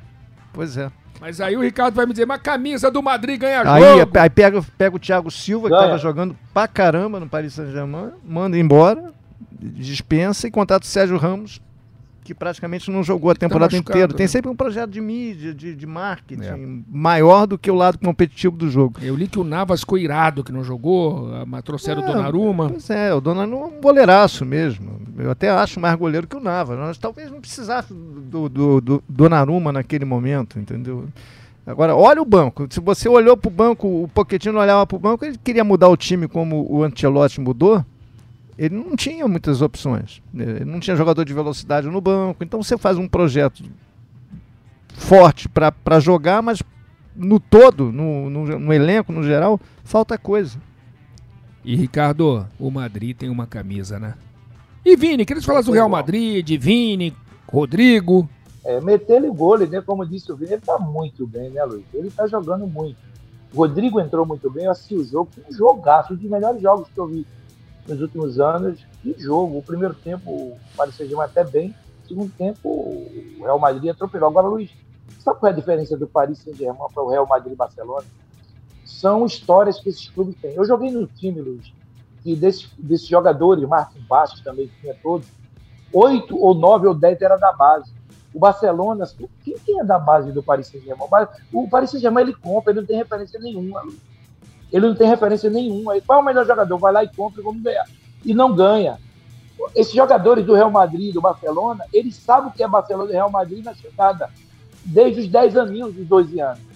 Pois é. Mas aí o Ricardo vai me dizer, mas camisa do Madrid ganha aí, jogo. Aí pega, pega o Thiago Silva, que estava jogando pra caramba no Paris Saint-Germain, manda embora, dispensa e contrata o Sérgio Ramos que praticamente não jogou a tá temporada tá inteira. Tem né? sempre um projeto de mídia, de, de marketing, é. maior do que o lado competitivo do jogo. Eu li que o Navas ficou irado que não jogou, trouxeram é, o Donnarumma. Pois é, o Donnarumma é um goleiraço mesmo. Eu até acho mais goleiro que o Navas. Nós talvez não precisasse do, do, do Donnarumma naquele momento, entendeu? Agora, olha o banco. Se você olhou para o banco, o Pochettino olhava para o banco, ele queria mudar o time como o Ancelotti mudou ele não tinha muitas opções. Ele não tinha jogador de velocidade no banco. Então você faz um projeto forte para jogar, mas no todo, no, no, no, elenco, no geral, falta coisa. E Ricardo, o Madrid tem uma camisa, né? E Vini, queria falar do Real Madrid, de Vini, Rodrigo. É, meter ele gol, né? Como disse o Vini, ele tá muito bem, né, Luiz? Ele tá jogando muito. O Rodrigo entrou muito bem, eu assisti o jogo, um jogaço, um dos melhores jogos que eu vi nos últimos anos. Que jogo! O primeiro tempo o Paris Saint-Germain até bem, o segundo tempo o Real Madrid atropelou. Agora, Luiz, sabe qual é a diferença do Paris Saint-Germain para o Real Madrid e Barcelona? São histórias que esses clubes têm. Eu joguei no time, Luiz, e desses, desses jogadores, Martin Bastos também, tinha todos, oito ou nove ou dez era da base. O Barcelona, quem, quem é da base do Paris Saint-Germain? O Paris Saint-Germain ele compra, ele não tem referência nenhuma. Luiz. Ele não tem referência nenhuma. Qual é o melhor jogador? Vai lá e compra vamos ganhar. E não ganha. Esses jogadores do Real Madrid, do Barcelona, eles sabem o que é Barcelona e Real Madrid na chegada. Desde os 10 aninhos, dos 12 anos.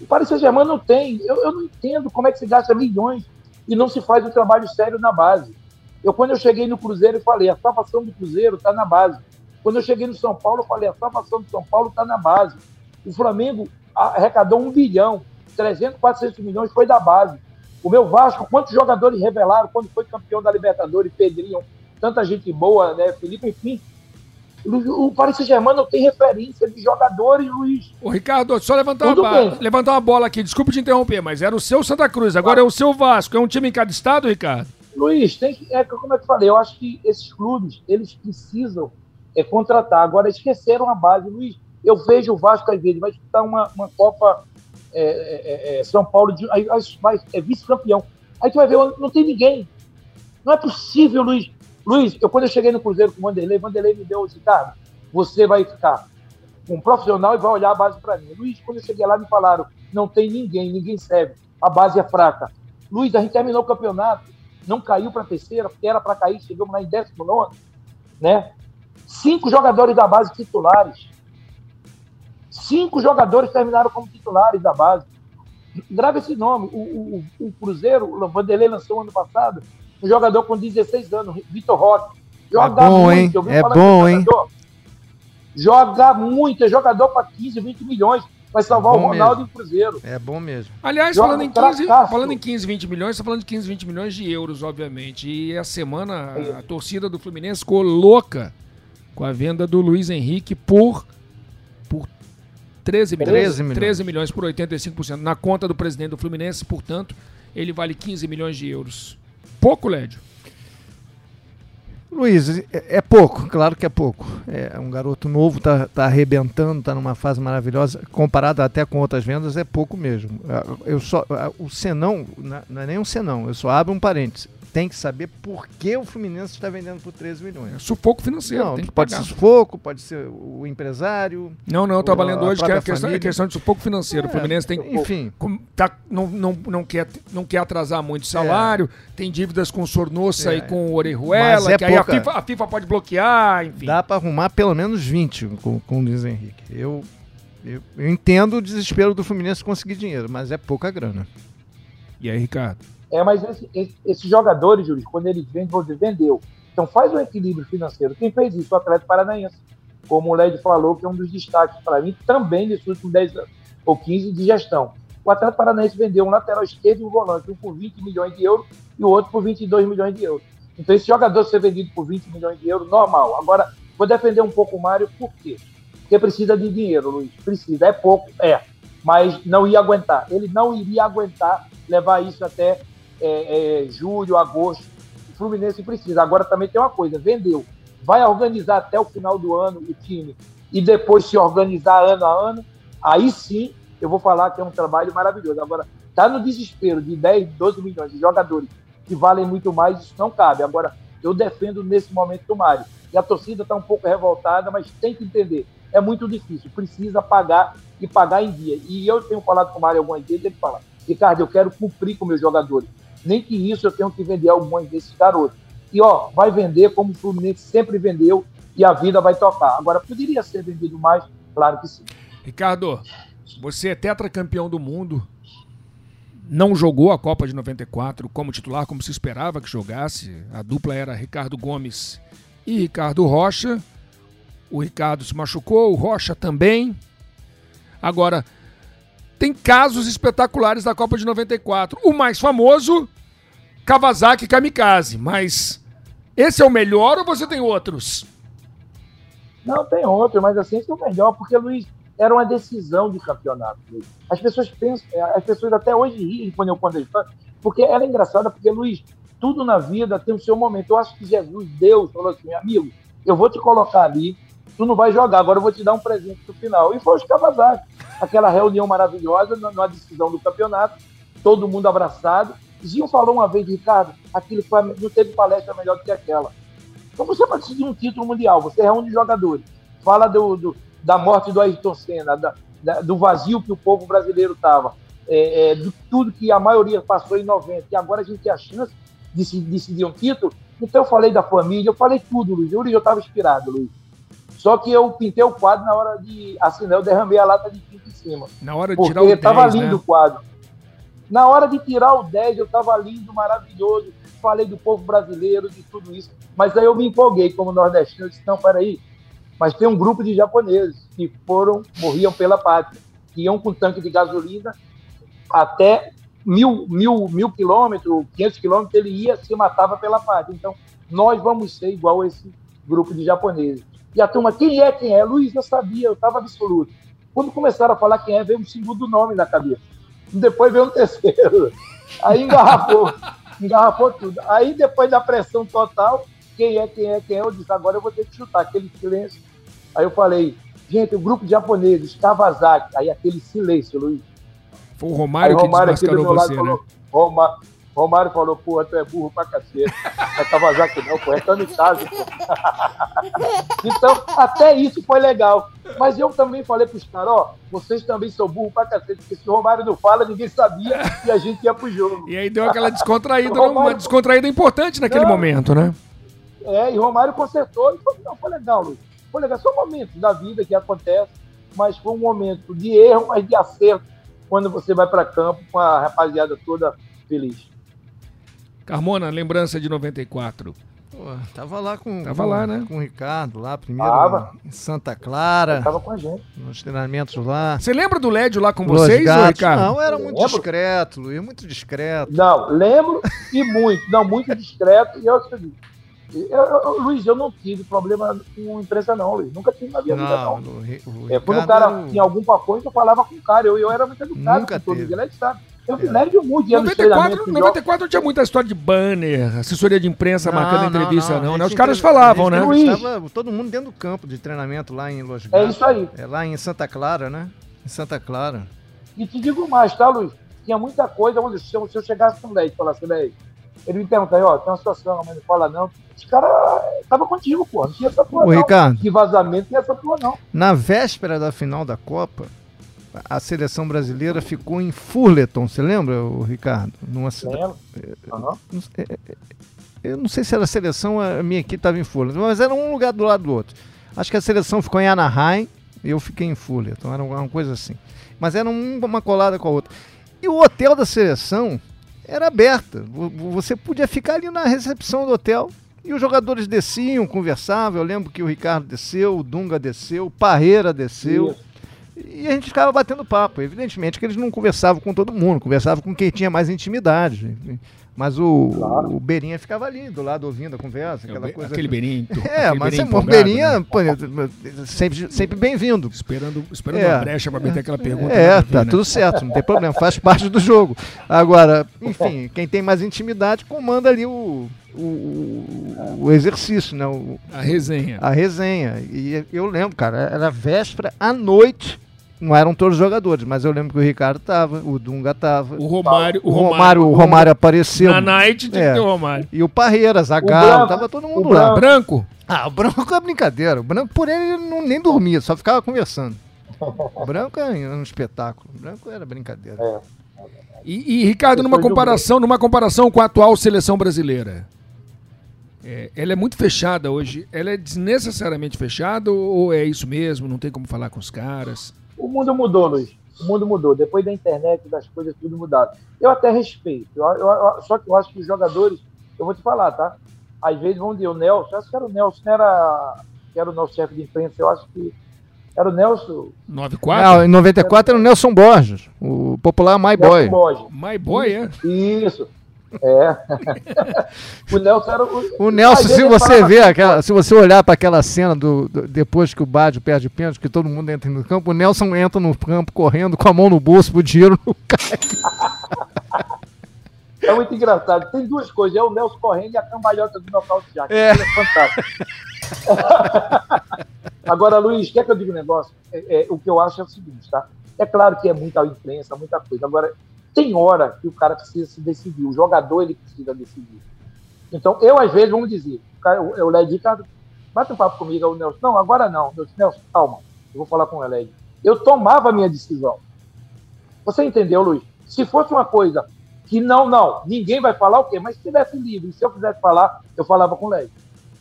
O Paris Saint-Germain não tem. Eu, eu não entendo como é que se gasta milhões e não se faz um trabalho sério na base. Eu, quando eu cheguei no Cruzeiro, eu falei, a salvação do Cruzeiro está na base. Quando eu cheguei no São Paulo, eu falei, a salvação do São Paulo está na base. O Flamengo arrecadou um bilhão 300, 400 milhões foi da base. O meu Vasco, quantos jogadores revelaram quando foi campeão da Libertadores, Pedrinho, tanta gente boa, né? Felipe, enfim. O Paris Saint-Germain não tem referência de jogadores, Luiz. Ô, Ricardo, só levantar uma, levantar uma bola aqui. Desculpa te interromper, mas era o seu Santa Cruz, agora ah. é o seu Vasco. É um time em cada estado, Ricardo? Luiz, tem que, é, como eu te falei, eu acho que esses clubes, eles precisam é, contratar. Agora, esqueceram a base. Luiz, eu vejo o Vasco, às vezes, vai disputar uma, uma Copa é, é, é, é São Paulo, de, aí, vai, é vice-campeão. Aí tu vai ver, não tem ninguém. Não é possível, Luiz. Luiz, eu quando eu cheguei no Cruzeiro com o Vanderlei, Vanderlei me deu esse cara, você vai ficar um profissional e vai olhar a base para mim. Luiz, quando eu cheguei lá, me falaram, não tem ninguém, ninguém serve, a base é fraca. Luiz, a gente terminou o campeonato, não caiu para terceira, porque era para cair, chegamos lá em décimo nono, né? Cinco jogadores da base titulares. Cinco jogadores terminaram como titulares da base. Grave esse nome. O, o, o Cruzeiro, o Vanderlei lançou ano passado, um jogador com 16 anos, Vitor Roque. Joga é bom, muito, hein? É bom, hein? Joga muito, é jogador para 15, 20 milhões. Vai salvar é o Ronaldo mesmo. e o Cruzeiro. É bom mesmo. Aliás, falando em, 15, falando em 15, 20 milhões, está falando de 15, 20 milhões de euros, obviamente. E a semana a torcida do Fluminense ficou louca com a venda do Luiz Henrique por 13 milhões. 13 milhões. 13 milhões por 85%. Na conta do presidente do Fluminense, portanto, ele vale 15 milhões de euros. Pouco, Lédio? Luiz, é, é pouco, claro que é pouco. É um garoto novo, tá, tá arrebentando, tá numa fase maravilhosa. Comparado até com outras vendas, é pouco mesmo. Eu só, o senão, não é nem um senão, eu só abro um parênteses tem que saber por que o Fluminense está vendendo por 13 milhões. É sufoco financeiro. Não, pode pagar. ser sufoco, pode ser o empresário. Não, não, lendo hoje que é questão, é questão de sufoco financeiro. É, o Fluminense tem. Enfim. Tá, não, não, não, quer, não quer atrasar muito o salário, é. tem dívidas com Sornossa e é. com Orejuela, é que pouca. a FIFA, a FIFA, pode bloquear, enfim. Dá para arrumar pelo menos 20 com, com o Luiz Henrique. Eu, eu, eu entendo o desespero do Fluminense conseguir dinheiro, mas é pouca grana. E aí, Ricardo? É, mas esse, esse, esses jogadores, Júlio, quando eles vendem, você vendeu. Então faz um equilíbrio financeiro. Quem fez isso? O Atlético Paranaense. Como o Led falou, que é um dos destaques para mim, também nesses últimos 10 anos, ou 15 de gestão. O Atlético Paranaense vendeu um lateral esquerdo e um volante, um por 20 milhões de euros e o outro por 22 milhões de euros. Então esse jogador ser vendido por 20 milhões de euros, normal. Agora, vou defender um pouco o Mário, por quê? Porque precisa de dinheiro, Luiz. Precisa. É pouco, é. Mas não ia aguentar. Ele não iria aguentar levar isso até é, é, julho, agosto. O Fluminense precisa. Agora também tem uma coisa: vendeu. Vai organizar até o final do ano o time e depois se organizar ano a ano. Aí sim eu vou falar que é um trabalho maravilhoso. Agora, tá no desespero de 10, 12 milhões de jogadores que valem muito mais, isso não cabe. Agora, eu defendo nesse momento o Mário. E a torcida está um pouco revoltada, mas tem que entender. É muito difícil, precisa pagar e pagar em dia. E eu tenho falado com o Mário algumas vezes, ele fala, Ricardo, eu quero cumprir com meus jogadores nem que isso eu tenho que vender alguns desses garotos. E ó, vai vender como o Fluminense sempre vendeu e a vida vai tocar. Agora, poderia ser vendido mais? Claro que sim. Ricardo, você é tetracampeão do mundo, não jogou a Copa de 94 como titular, como se esperava que jogasse. A dupla era Ricardo Gomes e Ricardo Rocha. O Ricardo se machucou, o Rocha também. Agora, tem casos espetaculares da Copa de 94. O mais famoso, Kawasaki Kamikaze. Mas esse é o melhor ou você tem outros? Não, tem outro, mas assim, esse é o melhor, porque, Luiz, era uma decisão de campeonato. Luiz. As pessoas pensam, é, as pessoas até hoje riem quando eu conto história, porque era engraçada, porque, Luiz, tudo na vida tem o seu momento. Eu acho que Jesus, Deus, falou assim, amigo, eu vou te colocar ali, tu não vai jogar, agora eu vou te dar um presente no final. E foi os Kawasaki aquela reunião maravilhosa na, decisão do campeonato, todo mundo abraçado. Zinho falou uma vez, Ricardo, aquilo foi, não teve palestra melhor do que aquela. Então você vai decidir um título mundial, você reúne jogadores, fala do, do da morte do Ayrton Senna, da, da, do vazio que o povo brasileiro estava, é, é, de tudo que a maioria passou em 90, e agora a gente tem a chance de se decidir um título. Então eu falei da família, eu falei tudo, Luiz. Eu estava inspirado, Luiz. Só que eu pintei o quadro na hora de assinar, eu derramei a lata de tinta em cima. Na hora de tirar o 10, estava lindo né? o quadro. Na hora de tirar o 10, eu estava lindo, maravilhoso. Falei do povo brasileiro, de tudo isso. Mas aí eu me empolguei como nordestino. Eu disse, não, peraí. Mas tem um grupo de japoneses que foram, morriam pela pátria. Que iam com tanque de gasolina até mil, mil, mil quilômetros, 500 quilômetros, ele ia se matava pela pátria. Então, nós vamos ser igual esse grupo de japoneses. E a turma, quem é, quem é? Luiz, eu sabia, eu estava absoluto. Quando começaram a falar quem é, veio um segundo nome na cabeça. Depois veio um terceiro. Aí engarrafou, engarrafou tudo. Aí, depois da pressão total, quem é, quem é, quem é, eu disse, agora eu vou ter que chutar aquele silêncio. Aí eu falei, gente, o grupo de japoneses, Kawasaki. Aí aquele silêncio, Luiz. Foi o Romário, Aí, Romário que desmascarou você, né? Falou, Romário, Romário falou, porra, tu é burro pra cacete. Não é Kawasaki não, pô, é kamikaze, então, até isso foi legal. Mas eu também falei pros caras, ó, vocês também são burros pra cacete, porque se o Romário não fala, ninguém sabia e a gente ia pro jogo. E aí deu aquela descontraída, Romário... uma descontraída importante naquele não, momento, né? É, e Romário consertou e falou, não, foi legal, Luiz. Foi legal, são momentos da vida que acontece, mas foi um momento de erro, mas de acerto, quando você vai para campo com a rapaziada toda feliz. Carmona, lembrança de 94. Pô, tava lá com, tava com, lá, né? com o Ricardo, lá primeiro tava. em Santa Clara. Tava com a gente. Nos treinamentos lá. Você lembra do Lédio lá com Los vocês, Gatos. Ricardo? Não, era muito lembro. discreto, Luiz, muito discreto. Não, lembro e muito. Não, muito discreto. E eu, eu, eu, Luiz, eu não tive problema com imprensa, não, Luiz. Nunca tive na minha não, vida, não. O, o é, quando o cara tinha algum papo, eu falava com o cara. Eu, eu era muito educado Nunca com teve. todo ele sabe. Eu é. lembro muito. 94, 94 não tinha muita história de banner, assessoria de imprensa não, marcando não, entrevista, não. não né? Os caras falavam, né? Estava todo mundo dentro do campo de treinamento lá em Los Gatos. É isso aí. É lá em Santa Clara, né? Em Santa Clara. E te digo mais, tá, Luiz? Tinha muita coisa onde se eu, se eu chegasse com o Leite e falasse, Leite, ele me pergunta aí, ó, tem uma situação, mas não fala não. Os caras estavam contigo, pô. Não tinha essa porra, Ô, não. Ricardo, de vazamento, não tinha essa porra, não. Na véspera da final da Copa, a seleção brasileira ficou em Furleton, você lembra, o Ricardo? Numa cidade. Uhum. Eu não sei se era a seleção, a minha equipe estava em Fullerton, mas era um lugar do lado do outro. Acho que a seleção ficou em Anaheim e eu fiquei em Fullerton, era uma coisa assim. Mas era uma colada com a outra. E o hotel da seleção era aberto. Você podia ficar ali na recepção do hotel e os jogadores desciam, conversavam. Eu lembro que o Ricardo desceu, o Dunga desceu, o Parreira desceu. Isso. E a gente ficava batendo papo. Evidentemente que eles não conversavam com todo mundo, conversavam com quem tinha mais intimidade. Mas o, claro. o Beirinha ficava ali, do lado, ouvindo a conversa, aquela é, coisa. Aquele Beirinha. É, mas Beirinha, o Beirinha, né? pô, sempre, sempre bem-vindo. Esperando, esperando é, uma brecha para meter aquela pergunta. É, tá né? tudo certo, não tem problema, faz parte do jogo. Agora, enfim, quem tem mais intimidade comanda ali o, o, o exercício, né? O, a resenha. A resenha. E eu lembro, cara, era véspera à noite não eram todos os jogadores, mas eu lembro que o Ricardo tava, o Dunga tava. O Romário, o Romário, o Romário apareceu. Na night tinha é. que ter o Romário. E o Parreira, Zagallo, tava todo mundo lá. Branco? Ah, o Branco é brincadeira. O Branco por ele não, nem dormia, só ficava conversando. O Branco é um espetáculo. O Branco era brincadeira. É. E, e, Ricardo, numa comparação, numa comparação com a atual seleção brasileira, é, ela é muito fechada hoje. Ela é desnecessariamente fechada ou é isso mesmo? Não tem como falar com os caras? O mundo mudou, Luiz. O mundo mudou. Depois da internet, das coisas, tudo mudado. Eu até respeito. Eu, eu, eu, só que eu acho que os jogadores, eu vou te falar, tá? Às vezes vão dizer o Nelson, acho que era o Nelson, era, que era o nosso chefe de imprensa, eu acho que era o Nelson. 94? Não, em 94 era o Nelson Borges, o popular My Boy. My Boy, é? Isso. É. o Nelson era o. O Nelson, se você ver aquela, se você olhar para aquela cena do, do, depois que o Bádio perde pênalti, que todo mundo entra no campo, o Nelson entra no campo correndo com a mão no bolso pro dinheiro no. É muito engraçado. Tem duas coisas: é o Nelson correndo e a cambalhota do nocaute já. É. é fantástico. Agora, Luiz, quer que eu diga um negócio? É, é, o que eu acho é o seguinte, tá? É claro que é muita imprensa, muita coisa. Agora, tem hora que o cara precisa se decidir, o jogador ele precisa decidir. Então, eu às vezes, vamos dizer, o Led, cara, bate um papo comigo, o Nelson, não, agora não, Nelson, calma, eu vou falar com o Led. Eu tomava a minha decisão. Você entendeu, Luiz? Se fosse uma coisa que não, não, ninguém vai falar o quê? Mas se tivesse livre, se eu quisesse falar, eu falava com o Led.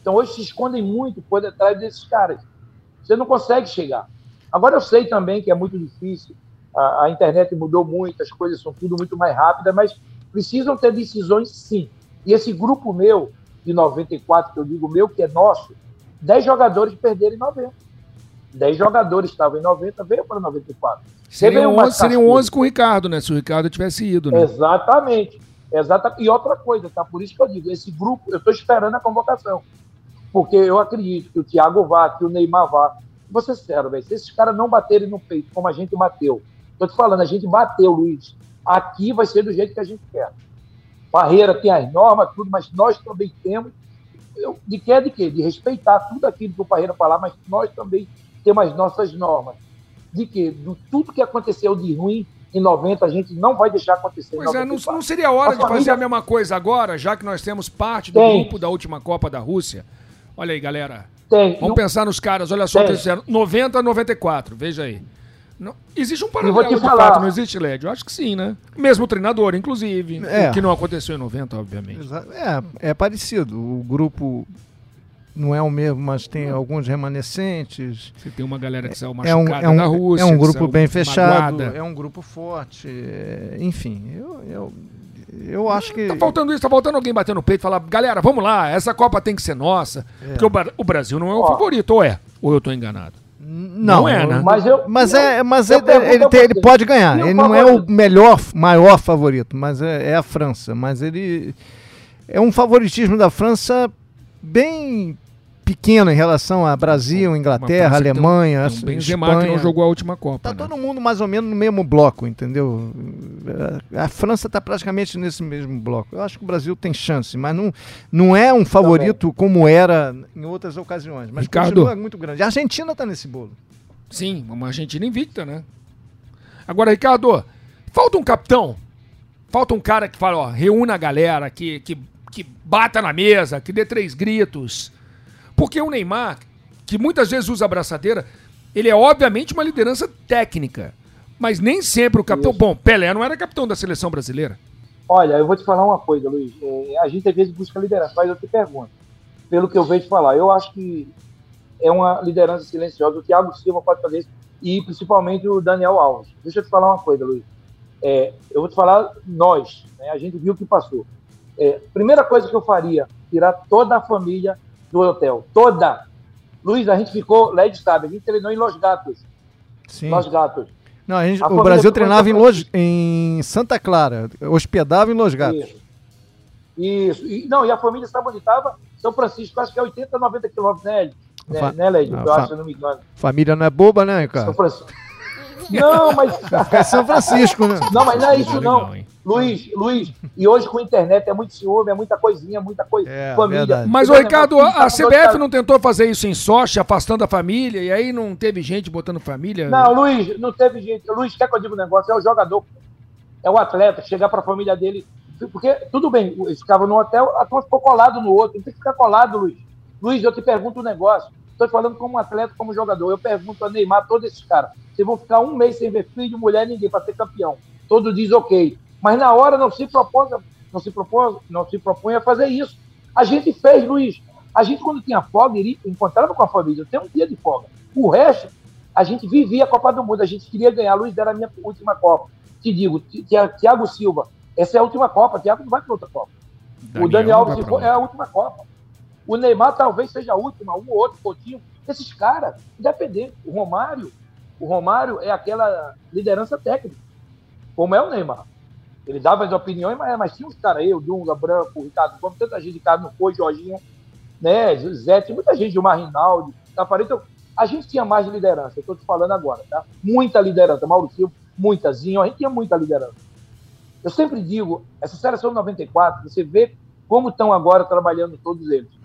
Então hoje se escondem muito por detrás desses caras. Você não consegue chegar. Agora eu sei também que é muito difícil a, a, internet mudou muito, as coisas são tudo muito mais rápidas, mas precisam ter decisões sim. E esse grupo meu, de 94, que eu digo meu, que é nosso, 10 jogadores perderam em 90. 10 jogadores estavam em 90, veio para 94. Seriam 11, seriam 11 com o Ricardo, né? Se o Ricardo tivesse ido, né? Exatamente. Exatamente. E outra coisa, tá? Por isso que eu digo, esse grupo, eu estou esperando a convocação. Porque eu acredito que o Thiago vá, que o Neymar vá. Vou ser velho. Se esses caras não baterem no peito, como a gente bateu, tô te falando, a gente bateu, Luiz. Aqui vai ser do jeito que a gente quer. Barreira tem as normas, tudo, mas nós também temos. Eu, de que é de quê? De respeitar tudo aquilo que o Barreira falar, mas nós também temos as nossas normas. De que? De tudo que aconteceu de ruim em 90, a gente não vai deixar acontecer. Pois é, não, não, seria hora a de família... fazer a mesma coisa agora, já que nós temos parte do Tem. grupo da última Copa da Rússia? Olha aí, galera. Tem. Vamos pensar nos caras, olha só o que eles fizeram. 90 a 94, veja aí. Não, existe um paralelo de falar. fato, não existe, Led? Eu acho que sim, né? Mesmo treinador, inclusive. É. O que não aconteceu em 90, obviamente. É, é parecido. O grupo não é o mesmo, mas tem alguns remanescentes. Você tem uma galera que saiu machucada é um, é um, da Rússia. É um grupo bem fechado, magoada. é um grupo forte. Enfim, eu, eu, eu acho que. Tá faltando isso, tá faltando alguém bater no peito e falar, galera, vamos lá, essa Copa tem que ser nossa. É. Porque o, o, Brasil não é o Ó. favorito, ou é? Ou eu tô enganado? Não, não é, né? Mas, eu, mas, é, mas eu é, ele, ele, ele, pode ganhar. Ele não é o melhor, maior favorito, mas é, é a França. Mas ele é um favoritismo da França bem pequeno em relação a Brasil, Inglaterra, Alemanha, tem um, tem um Benzema Espanha. que não jogou a última Copa. Tá né? todo mundo mais ou menos no mesmo bloco, entendeu? A França está praticamente nesse mesmo bloco. Eu acho que o Brasil tem chance, mas não, não é um favorito como era em outras ocasiões. Mas Ricardo, continua muito grande. A Argentina está nesse bolo. Sim, uma Argentina invicta, né? Agora, Ricardo, falta um capitão. Falta um cara que fala, ó, reúna a galera, que, que, que bata na mesa, que dê três gritos porque o Neymar, que muitas vezes usa a abraçadeira, ele é obviamente uma liderança técnica. Mas nem sempre o capitão. Isso. Bom, Pelé não era capitão da seleção brasileira. Olha, eu vou te falar uma coisa, Luiz. É, a gente às vezes busca liderança, mas eu te pergunto, pelo que eu vejo falar, eu acho que é uma liderança silenciosa. O Thiago Silva pode fazer isso, e principalmente o Daniel Alves. Deixa eu te falar uma coisa, Luiz. É, eu vou te falar, nós, né, a gente viu o que passou. É, primeira coisa que eu faria, tirar toda a família do hotel. Toda. Luiz, a gente ficou, Led sabe, a gente treinou em Los Gatos. Sim. Los Gatos. Não, gente, o Brasil treinava em, Los, em Santa Clara, hospedava em Los Gatos. Isso. Isso. E, não, e a família sabe onde estava? São Francisco, acho que é 80, 90 quilômetros, né, né, né Led? Eu acho, não me engano. Família não é boba, né, cara? São Francisco. Não, mas. É São Francisco, né? Não, mas não é isso, não. Luiz, Luiz, e hoje com a internet é muito ciúme, é muita coisinha, muita coisa. É, família. Verdade. Mas, ô Ricardo, a, a CBF não tentou fazer isso em Sochi, afastando a família, e aí não teve gente botando família? Não, Luiz, não teve gente. Luiz, quer que eu diga um negócio? É o jogador, é o atleta, chegar para a família dele. Porque, tudo bem, eles ficavam no hotel, a turma ficou colado no outro, não tem que ficar colado, Luiz. Luiz, eu te pergunto um negócio. Estou falando como atleta, como jogador. Eu pergunto a Neymar, todos esses caras. Vocês vão ficar um mês sem ver filho, mulher, ninguém para ser campeão. Todos dizem ok. Mas na hora não se propôs, não se propôs, não se propõe a fazer isso. A gente fez, Luiz. A gente, quando tinha folga, iria, encontrava com a família, tem um dia de folga. O resto, a gente vivia a Copa do Mundo, a gente queria ganhar. Luiz era a minha última Copa. Te digo, Tiago Silva, essa é a última Copa, Tiago não vai para outra Copa. Daniel o Daniel Alves é a última Copa. O Neymar talvez seja a última, um ou outro, Coutinho. Esses caras, independente. O Romário, o Romário é aquela liderança técnica, como é o Neymar. Ele dava as opiniões, mas, mas tinha uns caras o Dunga, Branco, Ricardo Gomes, tanta gente de casa não foi, Jorginho, né, Zé, tinha muita gente, o Marinaldi, Tafarel. Então, a gente tinha mais liderança, eu estou te falando agora, tá? Muita liderança, Mauro Silva, muita, Zinho, a gente tinha muita liderança. Eu sempre digo, essa seleção 94, você vê como estão agora trabalhando todos eles.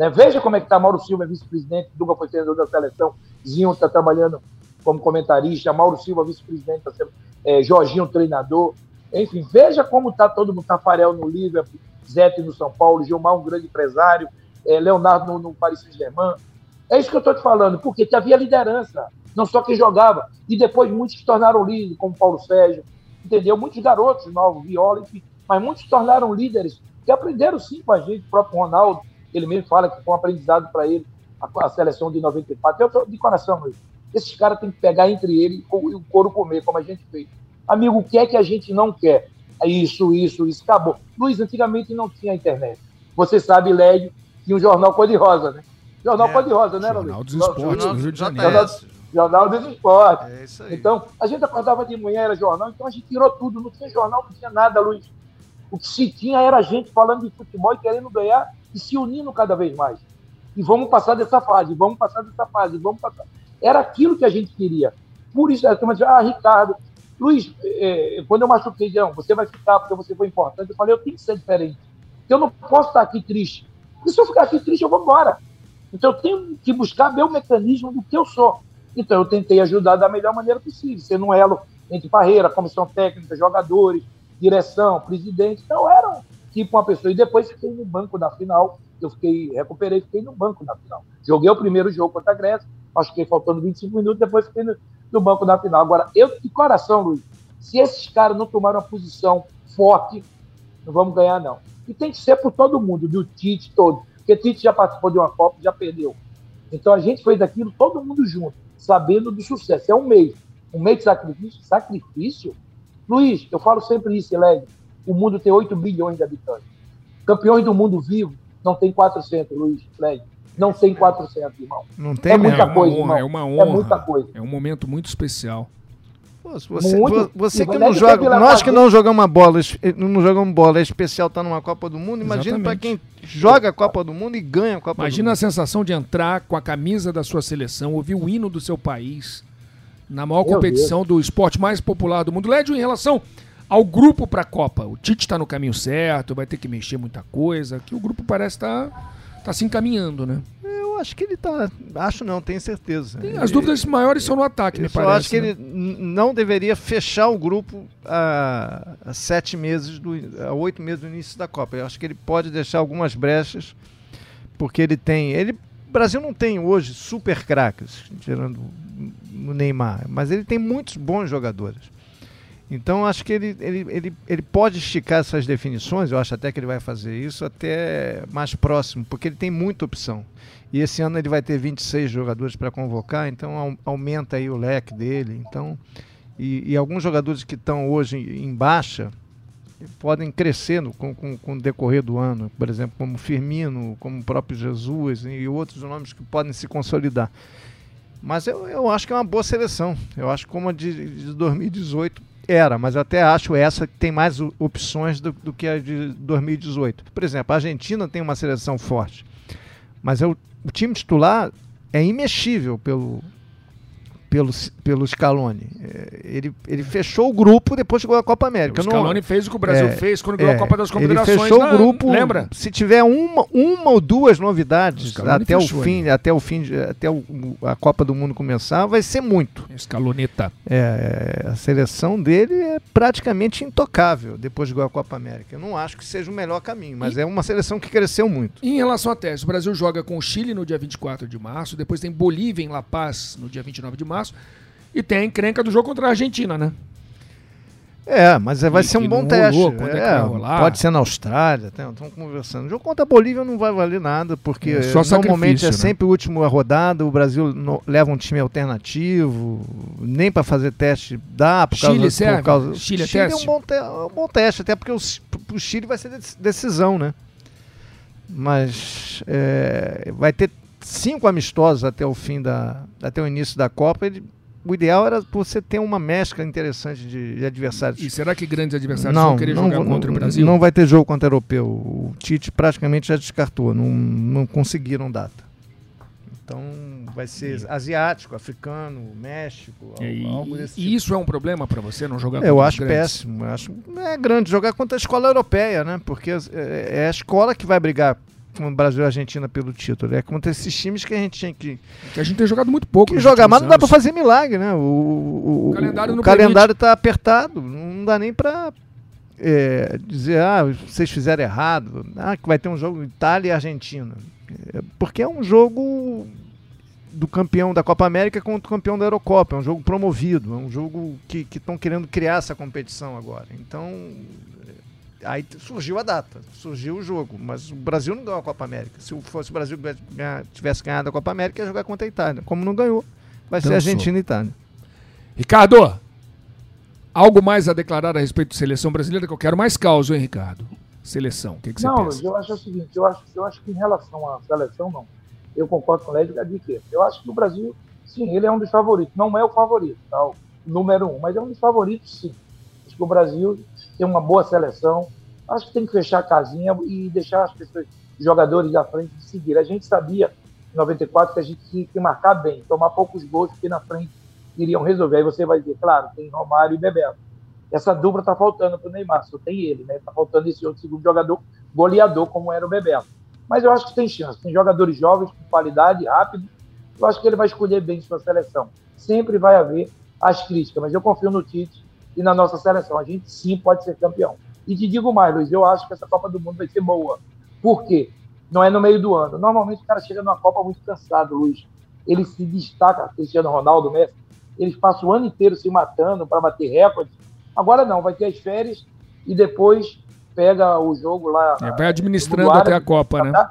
Né? Veja como é que está Mauro Silva, vice-presidente, Dunga foi treinador da seleção, Zinho está trabalhando como comentarista, Mauro Silva, vice-presidente, tá é, Jorginho, treinador, enfim, veja como está todo mundo. Tafarel no Liverpool, Zete no São Paulo, Gilmar, um grande empresário, é, Leonardo no, no Paris Saint-Germain. É isso que eu estou te falando, porque havia liderança, não só quem jogava. E depois muitos se tornaram líderes, como Paulo Sérgio, entendeu? Muitos garotos novos, Viola, enfim, mas muitos se tornaram líderes, que aprenderam sim com a gente, o próprio Ronaldo, ele mesmo fala que foi um aprendizado para ele, a, a, seleção de 94. Eu tô de coração, Luiz. Esses caras têm que pegar entre eles e o couro comer, como a gente fez. Amigo, o que é que a gente não quer? Isso, isso, isso, acabou. Luiz, antigamente não tinha internet. Você sabe, Lédio, tinha um jornal cor-de-rosa, né? Jornal é, cor-de-rosa, né, Jornal dos Esportes do Rio de Janeiro. Jornal dos Esportes. É isso aí. Então, a gente acordava de manhã, era jornal, então a gente tirou tudo. Não tinha jornal, não tinha nada, Luiz. O que se tinha era gente falando de futebol e querendo ganhar e se unindo cada vez mais. E vamos passar dessa fase, vamos passar dessa fase, vamos passar. Era aquilo que a gente queria. Por isso, a turma dizia, ah, Ricardo, Luiz, é, quando eu machuquei, não, você vai ficar porque você foi importante. Eu falei, eu tenho que ser diferente. Eu não posso estar aqui triste. Porque se eu ficar aqui triste, eu vou embora. Então eu tenho que buscar meu mecanismo do que eu sou. Então eu tentei ajudar da melhor maneira possível, sendo um elo entre Parreira, comissão técnica, jogadores, direção, presidente. Então era tipo uma pessoa. E depois fiquei no banco da final. Eu fiquei, recuperei, fiquei no banco da final. Joguei o primeiro jogo contra a Grécia, acho que faltando 25 minutos, depois fiquei no, no banco da final. Agora, eu de coração, Luiz, se esses caras não tomaram uma posição forte, não vamos ganhar, não. E tem que ser por todo mundo, do Tite todo. Porque Tite já participou de uma Copa já perdeu. Então a gente fez aquilo todo mundo junto, sabendo do sucesso. É um mês. Um mês de sacrifício. Sacrifício? Luiz, eu falo sempre isso, Eleg. O mundo tem 8 bilhões de habitantes. Campeões do mundo vivo não tem 400, Luiz, Eleg. Não tem 400, irmão. Não tem é muita é coisa, honra, irmão. É uma honra. É muita coisa. É um momento muito especial. Você, muito, você que não joga, nós que não jogamos uma bola, não jogamos bola, é especial estar tá numa Copa do Mundo. Imagina para quem joga a Copa do Mundo e ganha a Copa Imagina do a sensação de entrar com a camisa da sua seleção, ouvir o hino do seu país na maior Meu competição Deus. do esporte mais popular do mundo. Lédio, em relação ao grupo para a Copa, o Tite está no caminho certo, vai ter que mexer muita coisa, que o grupo parece estar tá, tá se encaminhando, né? acho que ele tá. Acho não, tenho certeza. Tem, as dúvidas maiores são no ataque, me parece. Eu acho que né? ele não deveria fechar o grupo a, a, sete meses, do, a oito meses do início da Copa. Eu acho que ele pode deixar algumas brechas, porque ele tem. Ele, o Brasil não tem hoje super craques, tirando o Neymar, mas ele tem muitos bons jogadores. Então acho que ele, ele, ele, ele pode esticar essas definições, eu acho até que ele vai fazer isso até mais próximo, porque ele tem muita opção. E esse ano ele vai ter 26 jogadores para convocar, então aumenta aí o leque dele. Então, e, e alguns jogadores que estão hoje em baixa podem crescer no, com, com, com, o decorrer do ano, por exemplo, como Firmino, como o próprio Jesus e outros nomes que podem se consolidar. Mas eu, eu acho que é uma boa seleção. Eu acho que como a de, de 2018 era, mas eu até acho essa que tem mais opções do, do que a de 2018. Por exemplo, a Argentina tem uma seleção forte, mas eu, o time titular é imexível pelo, pelo, pelo Scaloni. É, ele, ele fechou o grupo depois ganhou a Copa América. O Scaloni não, fez o que o Brasil é, fez quando ganhou é, a Copa das Confederações. Ele fechou na, o grupo. Lembra? Se tiver uma, uma ou duas novidades até o, fim, até o fim, até o, a Copa do Mundo começar, vai ser muito. Scaloneta. É, a seleção dele é praticamente intocável depois de ganhar a Copa América. Eu não acho que seja o melhor caminho, mas e, é uma seleção que cresceu muito. em relação à tese, o Brasil joga com o Chile no dia 24 de março, depois tem Bolívia em La Paz no dia 29 de março E tem a encrenca do jogo contra a Argentina, né? É, mas vai e ser um bom teste. É, é pode ser na Austrália, estamos conversando. O jogo contra a Bolívia não vai valer nada, porque é, normalmente é né? sempre o último a rodada, o Brasil no, leva um time alternativo, nem para fazer teste dá. Por Chile causa, serve? Por causa, Chile, é Chile é, um bom, te, um bom teste, até porque o, o Chile vai ser decisão, né? Mas é, vai ter cinco amistosos até o fim da até o início da Copa, ele, o ideal era você ter uma mescla interessante de, de adversários. E será que grandes adversários não, vão querer não, jogar não, contra o Brasil? Não vai ter jogo contra o europeu. O Tite praticamente já descartou, não, não conseguiram data. Então vai ser asiático, africano, México, e, algo desse tipo. E isso é um problema para você não jogar Eu acho péssimo. Eu acho é grande jogar contra a escola europeia, né? Porque é, é a escola que vai brigar Brasil e Argentina pelo título. É contra esses times que a gente tinha que. Que a gente tem jogado muito pouco. Que jogar, mas não dá para fazer milagre, né? O, o, o calendário, o calendário tá apertado. Não dá nem para é, dizer, ah, vocês fizeram errado. Ah, que vai ter um jogo Itália e Argentina. É, porque é um jogo do campeão da Copa América contra o campeão da Eurocopa. É um jogo promovido, é um jogo que estão que querendo criar essa competição agora. Então, Aí surgiu a data, surgiu o jogo, mas o Brasil não ganhou a Copa América. Se fosse o Brasil que tivesse ganhado a Copa América, ia jogar contra a Itália. Como não ganhou, vai ser Argentina e Itália. Ricardo, algo mais a declarar a respeito de seleção brasileira que eu quero mais causa, hein, Ricardo? Seleção, o que, que você não, pensa? eu acho o seguinte, eu acho, eu acho que em relação à seleção, não. Eu concordo com o Lédio de que eu acho que o Brasil sim, ele é um dos favoritos. Não é o favorito, tá? o número um, mas é um dos favoritos, sim. Que o Brasil tem uma boa seleção. Acho que tem que fechar a casinha e deixar as pessoas, os jogadores da frente seguir. A gente sabia em 94 que a gente tinha que marcar bem, tomar poucos gols, porque na frente iriam resolver. Aí você vai dizer, claro, tem Romário e Bebeto. Essa dupla está faltando para o Neymar, só tem ele, né? Está faltando esse outro segundo jogador goleador, como era o Bebeto. Mas eu acho que tem chance. Tem jogadores jovens com qualidade, rápido. Eu acho que ele vai escolher bem sua seleção. Sempre vai haver as críticas, mas eu confio no Tite e na nossa seleção. A gente sim pode ser campeão. E te digo mais, Luiz, eu acho que essa Copa do Mundo vai ser boa. Por quê? Não é no meio do ano. Normalmente o cara chega numa Copa muito cansado, Luiz. Ele se destaca, Cristiano Ronaldo, Messi, eles passam o ano inteiro se matando para bater recordes. Agora não, vai ter as férias e depois pega o jogo lá. É, vai administrando até a Copa, né?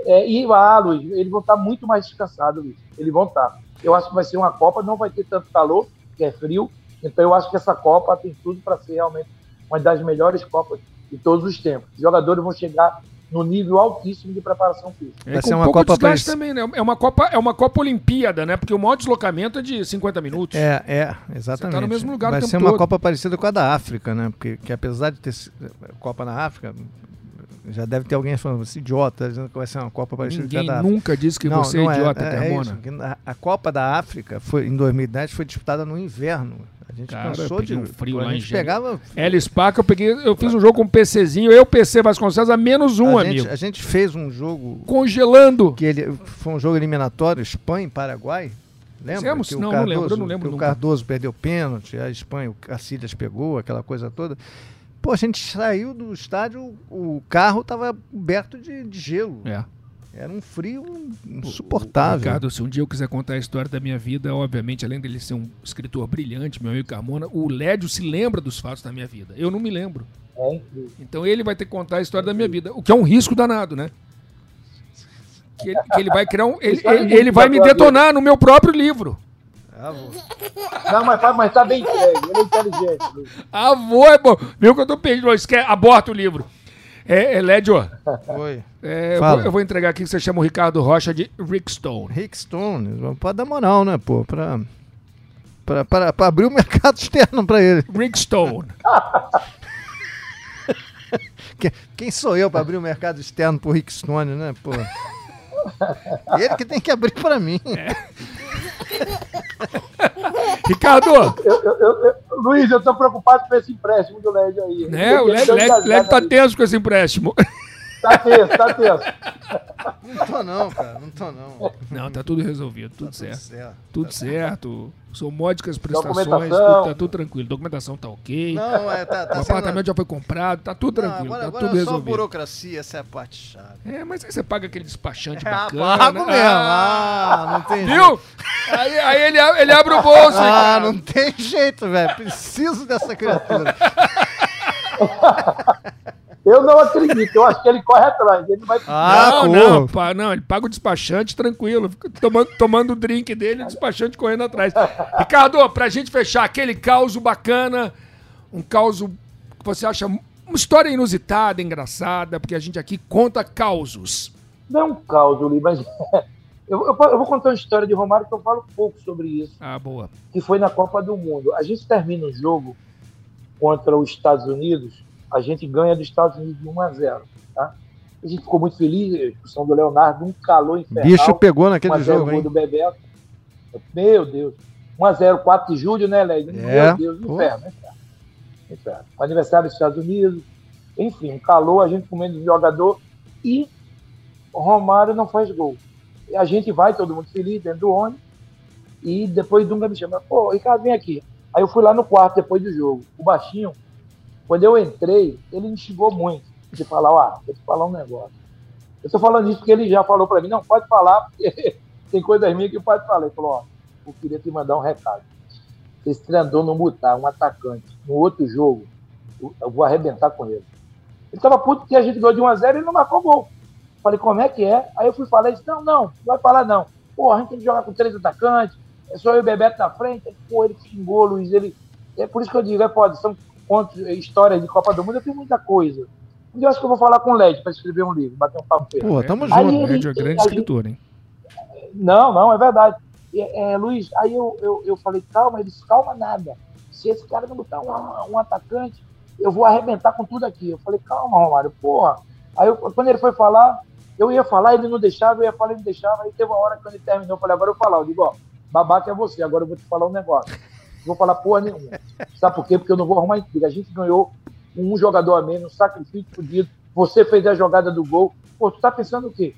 É, e lá, Luiz, eles vão estar muito mais descansados, Luiz. Eles vão estar. Eu acho que vai ser uma Copa, não vai ter tanto calor, que é frio. Então eu acho que essa Copa tem tudo para ser realmente uma das melhores Copas de todos os tempos. Os jogadores vão chegar no nível altíssimo de preparação física. É, Vai ser uma Copa para também, né? É uma Copa, é uma Copa Olimpíada, né? Porque o maior deslocamento é de 50 minutos. É, é, exatamente. Você tá no mesmo lugar Vai ser uma todo. Copa parecida com a da África, né? Porque que apesar de ter Copa na África, já deve ter alguém falando, você é idiota, dizendo que vai ser uma Copa parecida Ninguém com a da nunca disse que não, você é não é idiota, é, Carmona. É a Copa da África foi, em 2010 foi disputada no inverno. A gente Cara, cansou de um frio a gente pegava. Elis Paca, eu peguei, eu fiz um jogo com um PCzinho, eu PC Vasconcelos a menos um, a amigo. Gente, a gente fez um jogo congelando. Que ele foi um jogo eliminatório Espanha e Paraguai. Lembra? Fizemos? Que não, Cardoso, não lembro, não lembro. o Cardoso perdeu pênalti, a Espanha, o Cacilhas pegou, aquela coisa toda. Pô, a gente saiu do estádio, o carro estava coberto de, de gelo. É. Era um frio insuportável. Ricardo, se um dia eu quiser contar a história da minha vida, obviamente, além dele ser um escritor brilhante, meu amigo Carmona, o Lédio se lembra dos fatos da minha vida. Eu não me lembro. É então ele vai ter que contar a história da minha vida, o que é um risco danado, né? Que ele, que ele vai criar um. Ele, ele, ele vai me detonar no meu próprio livro. Avô. Não, mas, mas tá bem ele é inteligente. Avô é bom. Viu que eu tô pedindo? Esquece, aborta o livro. É, é Lédio. Oi. É, eu, vou, eu, vou, entregar aqui que você chama o Ricardo Rocha de Rick Stone. Rick Stone, pode dar moral, né, pô? Pra, pra, pra, pra abrir o mercado externo pra ele. Rick Stone. Quem sou eu pra abrir o mercado externo pro Rick Stone, né, pô? Ele que tem que abrir pra mim. É. Ricardo! Eu, eu, eu, Luiz, eu tô preocupado com esse empréstimo do LED aí. Né? O LED, LED, LED tá tenso com esse empréstimo. Tá tenso, tá tenso. Não tô não, cara, não tô não. Não, tá tudo resolvido, tudo, tá certo. tudo certo. Tudo certo. São módicas prestações, tudo, tá tudo tranquilo. Documentação tá ok. Não, é, tá, tá o apartamento sendo... já foi comprado, tá tudo não, tranquilo, agora, tá agora tudo é resolvido. só burocracia, essa é a parte chata. É, mas aí você paga aquele despachante é, bacana. Pago mesmo. Ah, não tem Viu? Jeito. Aí, aí ele, ele abre o bolso. Ah, cara. não tem jeito, velho. Preciso dessa criatura. Eu não acredito, eu acho que ele corre atrás. Ele vai... Ah, não, não, pá, não, ele paga o despachante tranquilo, fica tomando, tomando o drink dele, o despachante correndo atrás. Ricardo, pra gente fechar aquele caos bacana, um caos que você acha uma história inusitada, engraçada, porque a gente aqui conta causos. Não é um caos, Uli, mas eu, eu, eu, vou contar uma história de Romário que eu falo pouco sobre isso. Ah, boa. Que foi na Copa do Mundo. A gente termina o jogo contra os Estados Unidos a gente ganha dos Estados Unidos de 1 a 0. Tá? A gente ficou muito feliz, a expulsão do Leonardo, um calor infernal. Bicho pegou naquele jogo, hein? do Bebeto. Meu Deus. 1 a 0 4 de julho, né, Led? É. Meu Deus, inferno, inferno. inferno. O aniversário dos Estados Unidos. Enfim, um calor, a gente comendo de jogador e Romário não faz gol. E a gente vai, todo mundo feliz, dentro do ônibus, e depois Dunga me chama, pô, Ricardo, vem aqui. Aí eu fui lá no quarto depois do jogo. O baixinho quando eu entrei, ele me xingou muito de falar, ó, vou te falar um negócio. Eu estou falando isso porque ele já falou para mim, não, pode falar, porque tem coisas minhas que pode falar. Ele falou, ó, eu queria te mandar um recado. Esse treinador não botar um atacante no outro jogo, eu vou arrebentar com ele. Ele estava puto porque a gente ganhou de 1x0 e ele não marcou gol. Falei, como é que é? Aí eu fui falar, ele não, não, não vai falar não. Pô, a gente tem que jogar com três atacantes, é só eu e o Bebeto na frente. Pô, ele xingou, Luiz, ele... É por isso que eu digo, é foda, são contos, histórias de Copa do Mundo, eu tenho muita coisa. Um eu acho que eu vou falar com o Led para escrever um livro, bater um papo com ele. Pô, tamo junto. Led é grande escritor, hein? Não, não, é verdade. é, Luiz, aí eu, eu, eu falei, calma, ele disse, calma nada. Se esse cara não botar um, um atacante, eu vou arrebentar com tudo aqui. Eu falei, calma, Romário, porra. Aí eu, quando ele foi falar, eu ia falar, ele não deixava, eu ia falar, ele não deixava. Aí teve uma hora que quando ele terminou, eu falei, agora eu vou falar. Eu digo, ó, babaca é você, agora eu vou te falar um negócio. Não vou falar porra nenhuma. Sabe por quê? Porque eu não vou arrumar intriga. A gente ganhou um jogador a menos, um sacrifício fodido. Você fez a jogada do gol. Pô, tu tá pensando o quê?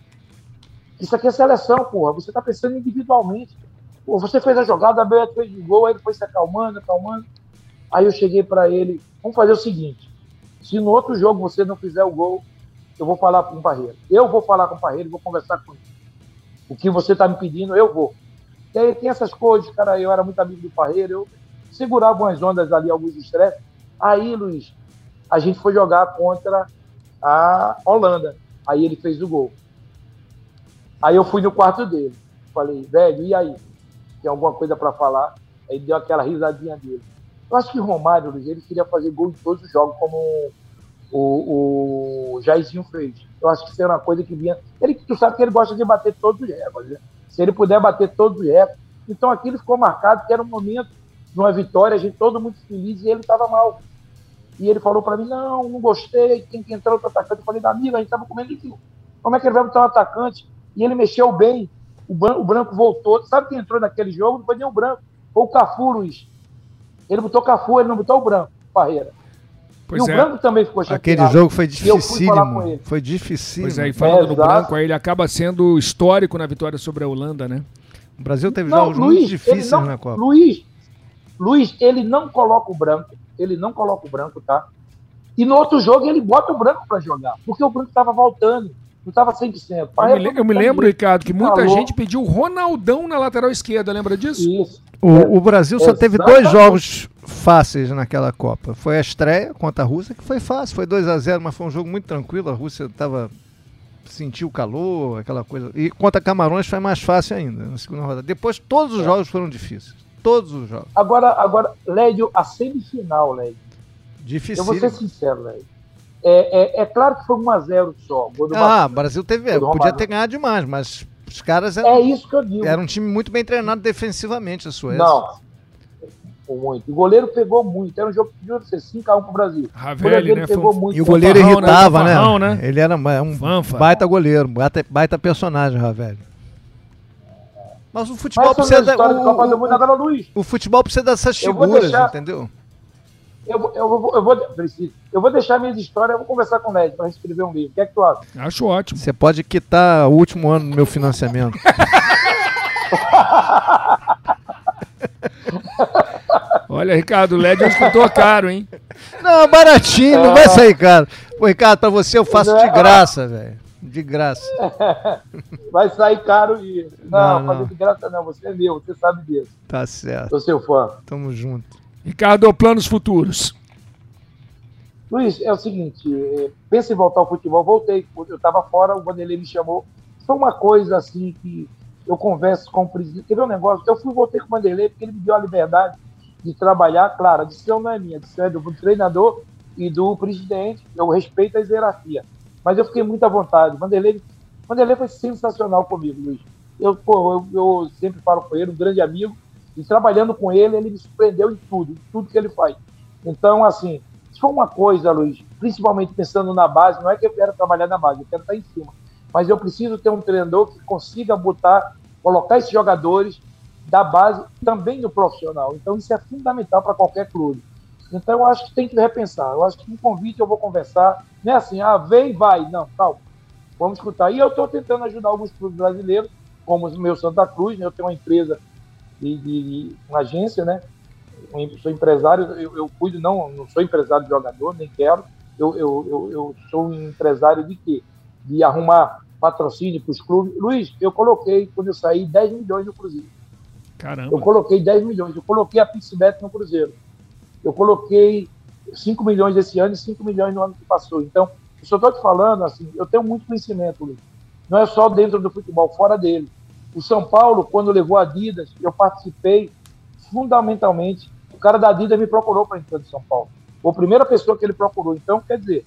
Isso aqui é seleção, porra. Você tá pensando individualmente. Pô, você fez a jogada, a Beto fez o gol, aí ele foi se acalmando, acalmando. Aí eu cheguei para ele, vamos fazer o seguinte, se no outro jogo você não fizer o gol, eu vou falar com o Parreira. Eu vou falar com o Parreira, vou conversar com ele. O que você está me pedindo, eu vou. E aí tem essas coisas, cara, eu era muito amigo do Parreira, eu segurava umas ondas ali, alguns estresses. Aí, Luiz, a gente foi jogar contra a Holanda. Aí ele fez o gol. Aí eu fui no quarto dele. Falei, velho, e aí? Tem alguma coisa para falar? Aí deu aquela risadinha dele. Eu acho que o Romário, ele queria fazer gol em todos os jogos, como o, o Jairzinho fez. Eu acho que isso era uma coisa que vinha. Ele, tu sabe que ele gosta de bater todos os recordes. Né? Se ele puder bater todos os recordes. Então aquilo ficou marcado, que era um momento de uma vitória, a gente todo muito feliz e ele estava mal. E ele falou para mim: não, não gostei, tem que entrar outro atacante. Eu falei: amigo, a gente estava comendo aquilo. Como é que ele vai botar um atacante? E ele mexeu bem. O branco, o branco voltou. Sabe quem entrou naquele jogo? Não foi nem o branco. Foi o Cafu, Luiz. Ele botou o Cafu, ele não botou o branco, Parreira. Pois e é. o branco também ficou chateado. Aquele jogo foi dificílimo. Foi difícil. Pois é, e falando é, do branco, aí ele acaba sendo histórico na vitória sobre a Holanda, né? O Brasil teve não, jogos Luiz, muito difíceis não, na Copa. Luiz, Luiz, ele não coloca o branco, ele não coloca o branco, tá? E no outro jogo ele bota o branco para jogar, porque o branco estava voltando não estava 100%. Eu me, eu me lembro, Ricardo, que muita falou. gente pediu o Ronaldão na lateral esquerda, lembra disso? Isso. O, o Brasil só teve dois jogos fáceis naquela Copa. Foi a estreia contra a Rússia, que foi fácil, foi 2 a 0 mas foi um jogo muito tranquilo. A Rússia estava sentiu o calor, aquela coisa. E contra Camarões foi mais fácil ainda, na segunda rodada. Depois todos os é. jogos foram difíceis. Todos os jogos. Agora, agora Lédio, a semifinal, Lédio. Difícil. Eu vou ser sincero, Lédio. É, é, é, claro que foi 1x0 só. ah, o Brasil teve. Podia ter ganhado demais, mas os caras eram. É isso que eu digo. Era um time muito bem treinado defensivamente, a Suécia. Não. Muito. O goleiro pegou muito. Era um jogo que podia ser 5x1 pro Brasil. Ravelli, né? Pegou muito. E o goleiro irritava, né? né? Ele era um Fanfa. baita goleiro, baita, baita personagem, Ravelli. Mas o futebol Mas precisa. Da, o, o, o, o, futebol precisa dessas figuras, deixar... entendeu? Eu, eu, eu, eu, vou, preciso, eu vou deixar minhas histórias, eu vou conversar com o Ned para escrever um livro. O que é que tu acha? Acho ótimo. Você pode quitar o último ano do meu financiamento. Olha, Ricardo, o LED é um escritor caro, hein? Não, baratinho, é. não vai sair caro. Pô, Ricardo, pra você eu faço de graça, velho. De graça. Vai sair caro e. Não, não, fazer de graça não, você é meu, você sabe disso. Tá certo. Sou seu fã. Tamo junto. Ricardo, planos futuros. Luiz, é o seguinte, é, pensa em voltar ao futebol, voltei, eu estava fora, o Vanderlei me chamou, foi uma coisa assim que eu converso com o presidente, ver um negócio? Eu fui voltei com o Vanderlei porque ele me deu a liberdade de trabalhar, claro, a decisão não é minha, a decisão é do treinador e do presidente, eu respeito a hierarquia, mas eu fiquei muito à vontade, o Vanderlei, Vanderlei foi sensacional comigo, Luiz, eu, pô, eu, eu sempre falo com ele, um grande amigo, e trabalhando com ele, ele me surpreendeu em tudo, em tudo que ele faz. Então, assim, se for uma coisa, Luiz, principalmente pensando na base, não é que eu quero trabalhar na base, eu quero estar em cima. Mas eu preciso ter um treinador que consiga botar, colocar esses jogadores da base também no profissional. Então, isso é fundamental para qualquer clube. Então, eu acho que tem que repensar. Eu acho que um convite eu vou conversar. Não é assim, ah, vem e vai. Não, calma. Vamos escutar. E eu estou tentando ajudar alguns clubes brasileiros, como o meu Santa Cruz. Né? Eu tenho uma empresa de, de, uma agência, né? Eu sou empresário, eu, eu, cuido, não, não sou empresário de jogador, nem quero. Eu, eu, eu, eu sou um empresário de quê? De arrumar patrocínio para os clubes. Luiz, eu coloquei, quando eu saí, 10 milhões no Cruzeiro. Caramba. Eu coloquei 10 milhões. Eu coloquei a Pixbet no Cruzeiro. Eu coloquei 5 milhões esse ano e 5 milhões no ano que passou. Então, eu só estou te falando, assim, eu tenho muito conhecimento, Luiz. Não é só dentro do futebol, fora dele. O São Paulo, quando levou a Adidas, eu participei fundamentalmente. O cara da Adidas me procurou para entrar no São Paulo. Foi a primeira pessoa que ele procurou. Então, quer dizer,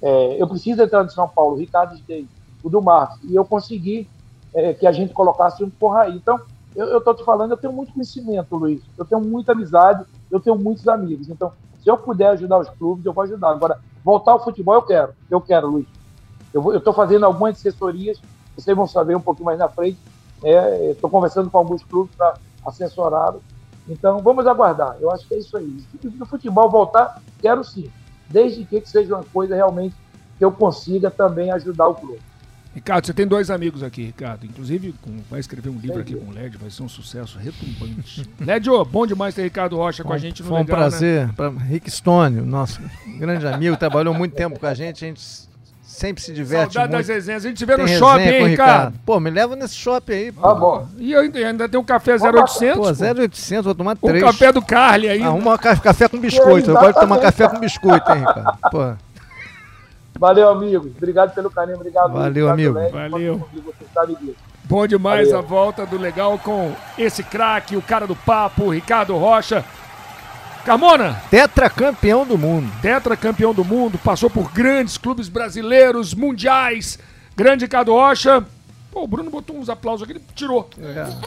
é, eu preciso entrar no São Paulo, o Ricardo Stey, o do Marcos, e eu consegui é, que a gente colocasse um porra aí. Então, eu estou te falando, eu tenho muito conhecimento, Luiz. Eu tenho muita amizade, eu tenho muitos amigos. Então, se eu puder ajudar os clubes, eu vou ajudar. Agora, voltar ao futebol, eu quero. Eu quero, Luiz. Eu estou fazendo algumas assessorias, vocês vão saber um pouquinho mais na frente. Estou é, conversando com alguns clubes para assessorá-los. Então, vamos aguardar. Eu acho que é isso aí. Se o futebol voltar, quero sim. Desde que, que seja uma coisa realmente que eu consiga também ajudar o clube. Ricardo, você tem dois amigos aqui, Ricardo. Inclusive, com, vai escrever um livro aqui com o LED, vai ser um sucesso retumbante. LED, bom demais ter Ricardo Rocha com a gente no Foi um legal, prazer. Né? Pra Rick Stone, nosso grande amigo, trabalhou muito tempo com a gente. A gente sempre se diverte Saudade muito. das resenhas. A gente vê no Tem shopping, resenha hein, com o Ricardo? Pô, me leva nesse shopping aí. Pô. Tá bom. E ainda, ainda tem um café 0800. Pô, pô. 0800, vou tomar O três. café do Carly aí. Arruma um ca- café com biscoito. Eu gosto de tomar café com biscoito, hein, Ricardo? Pô. Valeu, amigo. Obrigado pelo carinho. Obrigado. Valeu, amigo. Valeu. Bom demais Valeu. a volta do Legal com esse craque, o cara do papo, Ricardo Rocha. Carmona, Tetracampeão do mundo. tetra campeão do mundo, passou por grandes clubes brasileiros, mundiais. Grande Ricardo Rocha. Pô, o Bruno botou uns aplausos aqui, ele tirou.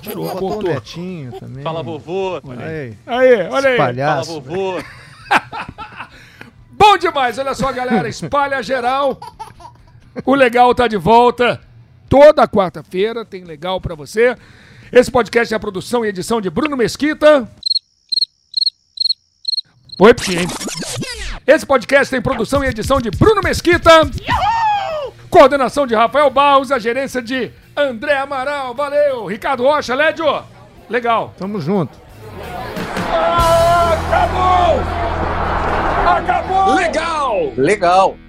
Tirou, Botou o botou. Netinho também. Fala vovô. Aí, Aí, olha aí. Fala palhaço. vovô. Bom demais, olha só, galera. Espalha geral. O Legal tá de volta. Toda quarta-feira tem Legal pra você. Esse podcast é a produção e edição de Bruno Mesquita. Vou repetir, hein? Esse podcast tem produção e edição de Bruno Mesquita. Coordenação de Rafael Barros, a gerência de André Amaral. Valeu. Ricardo Rocha, Lédio. Legal. Tamo junto. Acabou! Acabou! Legal.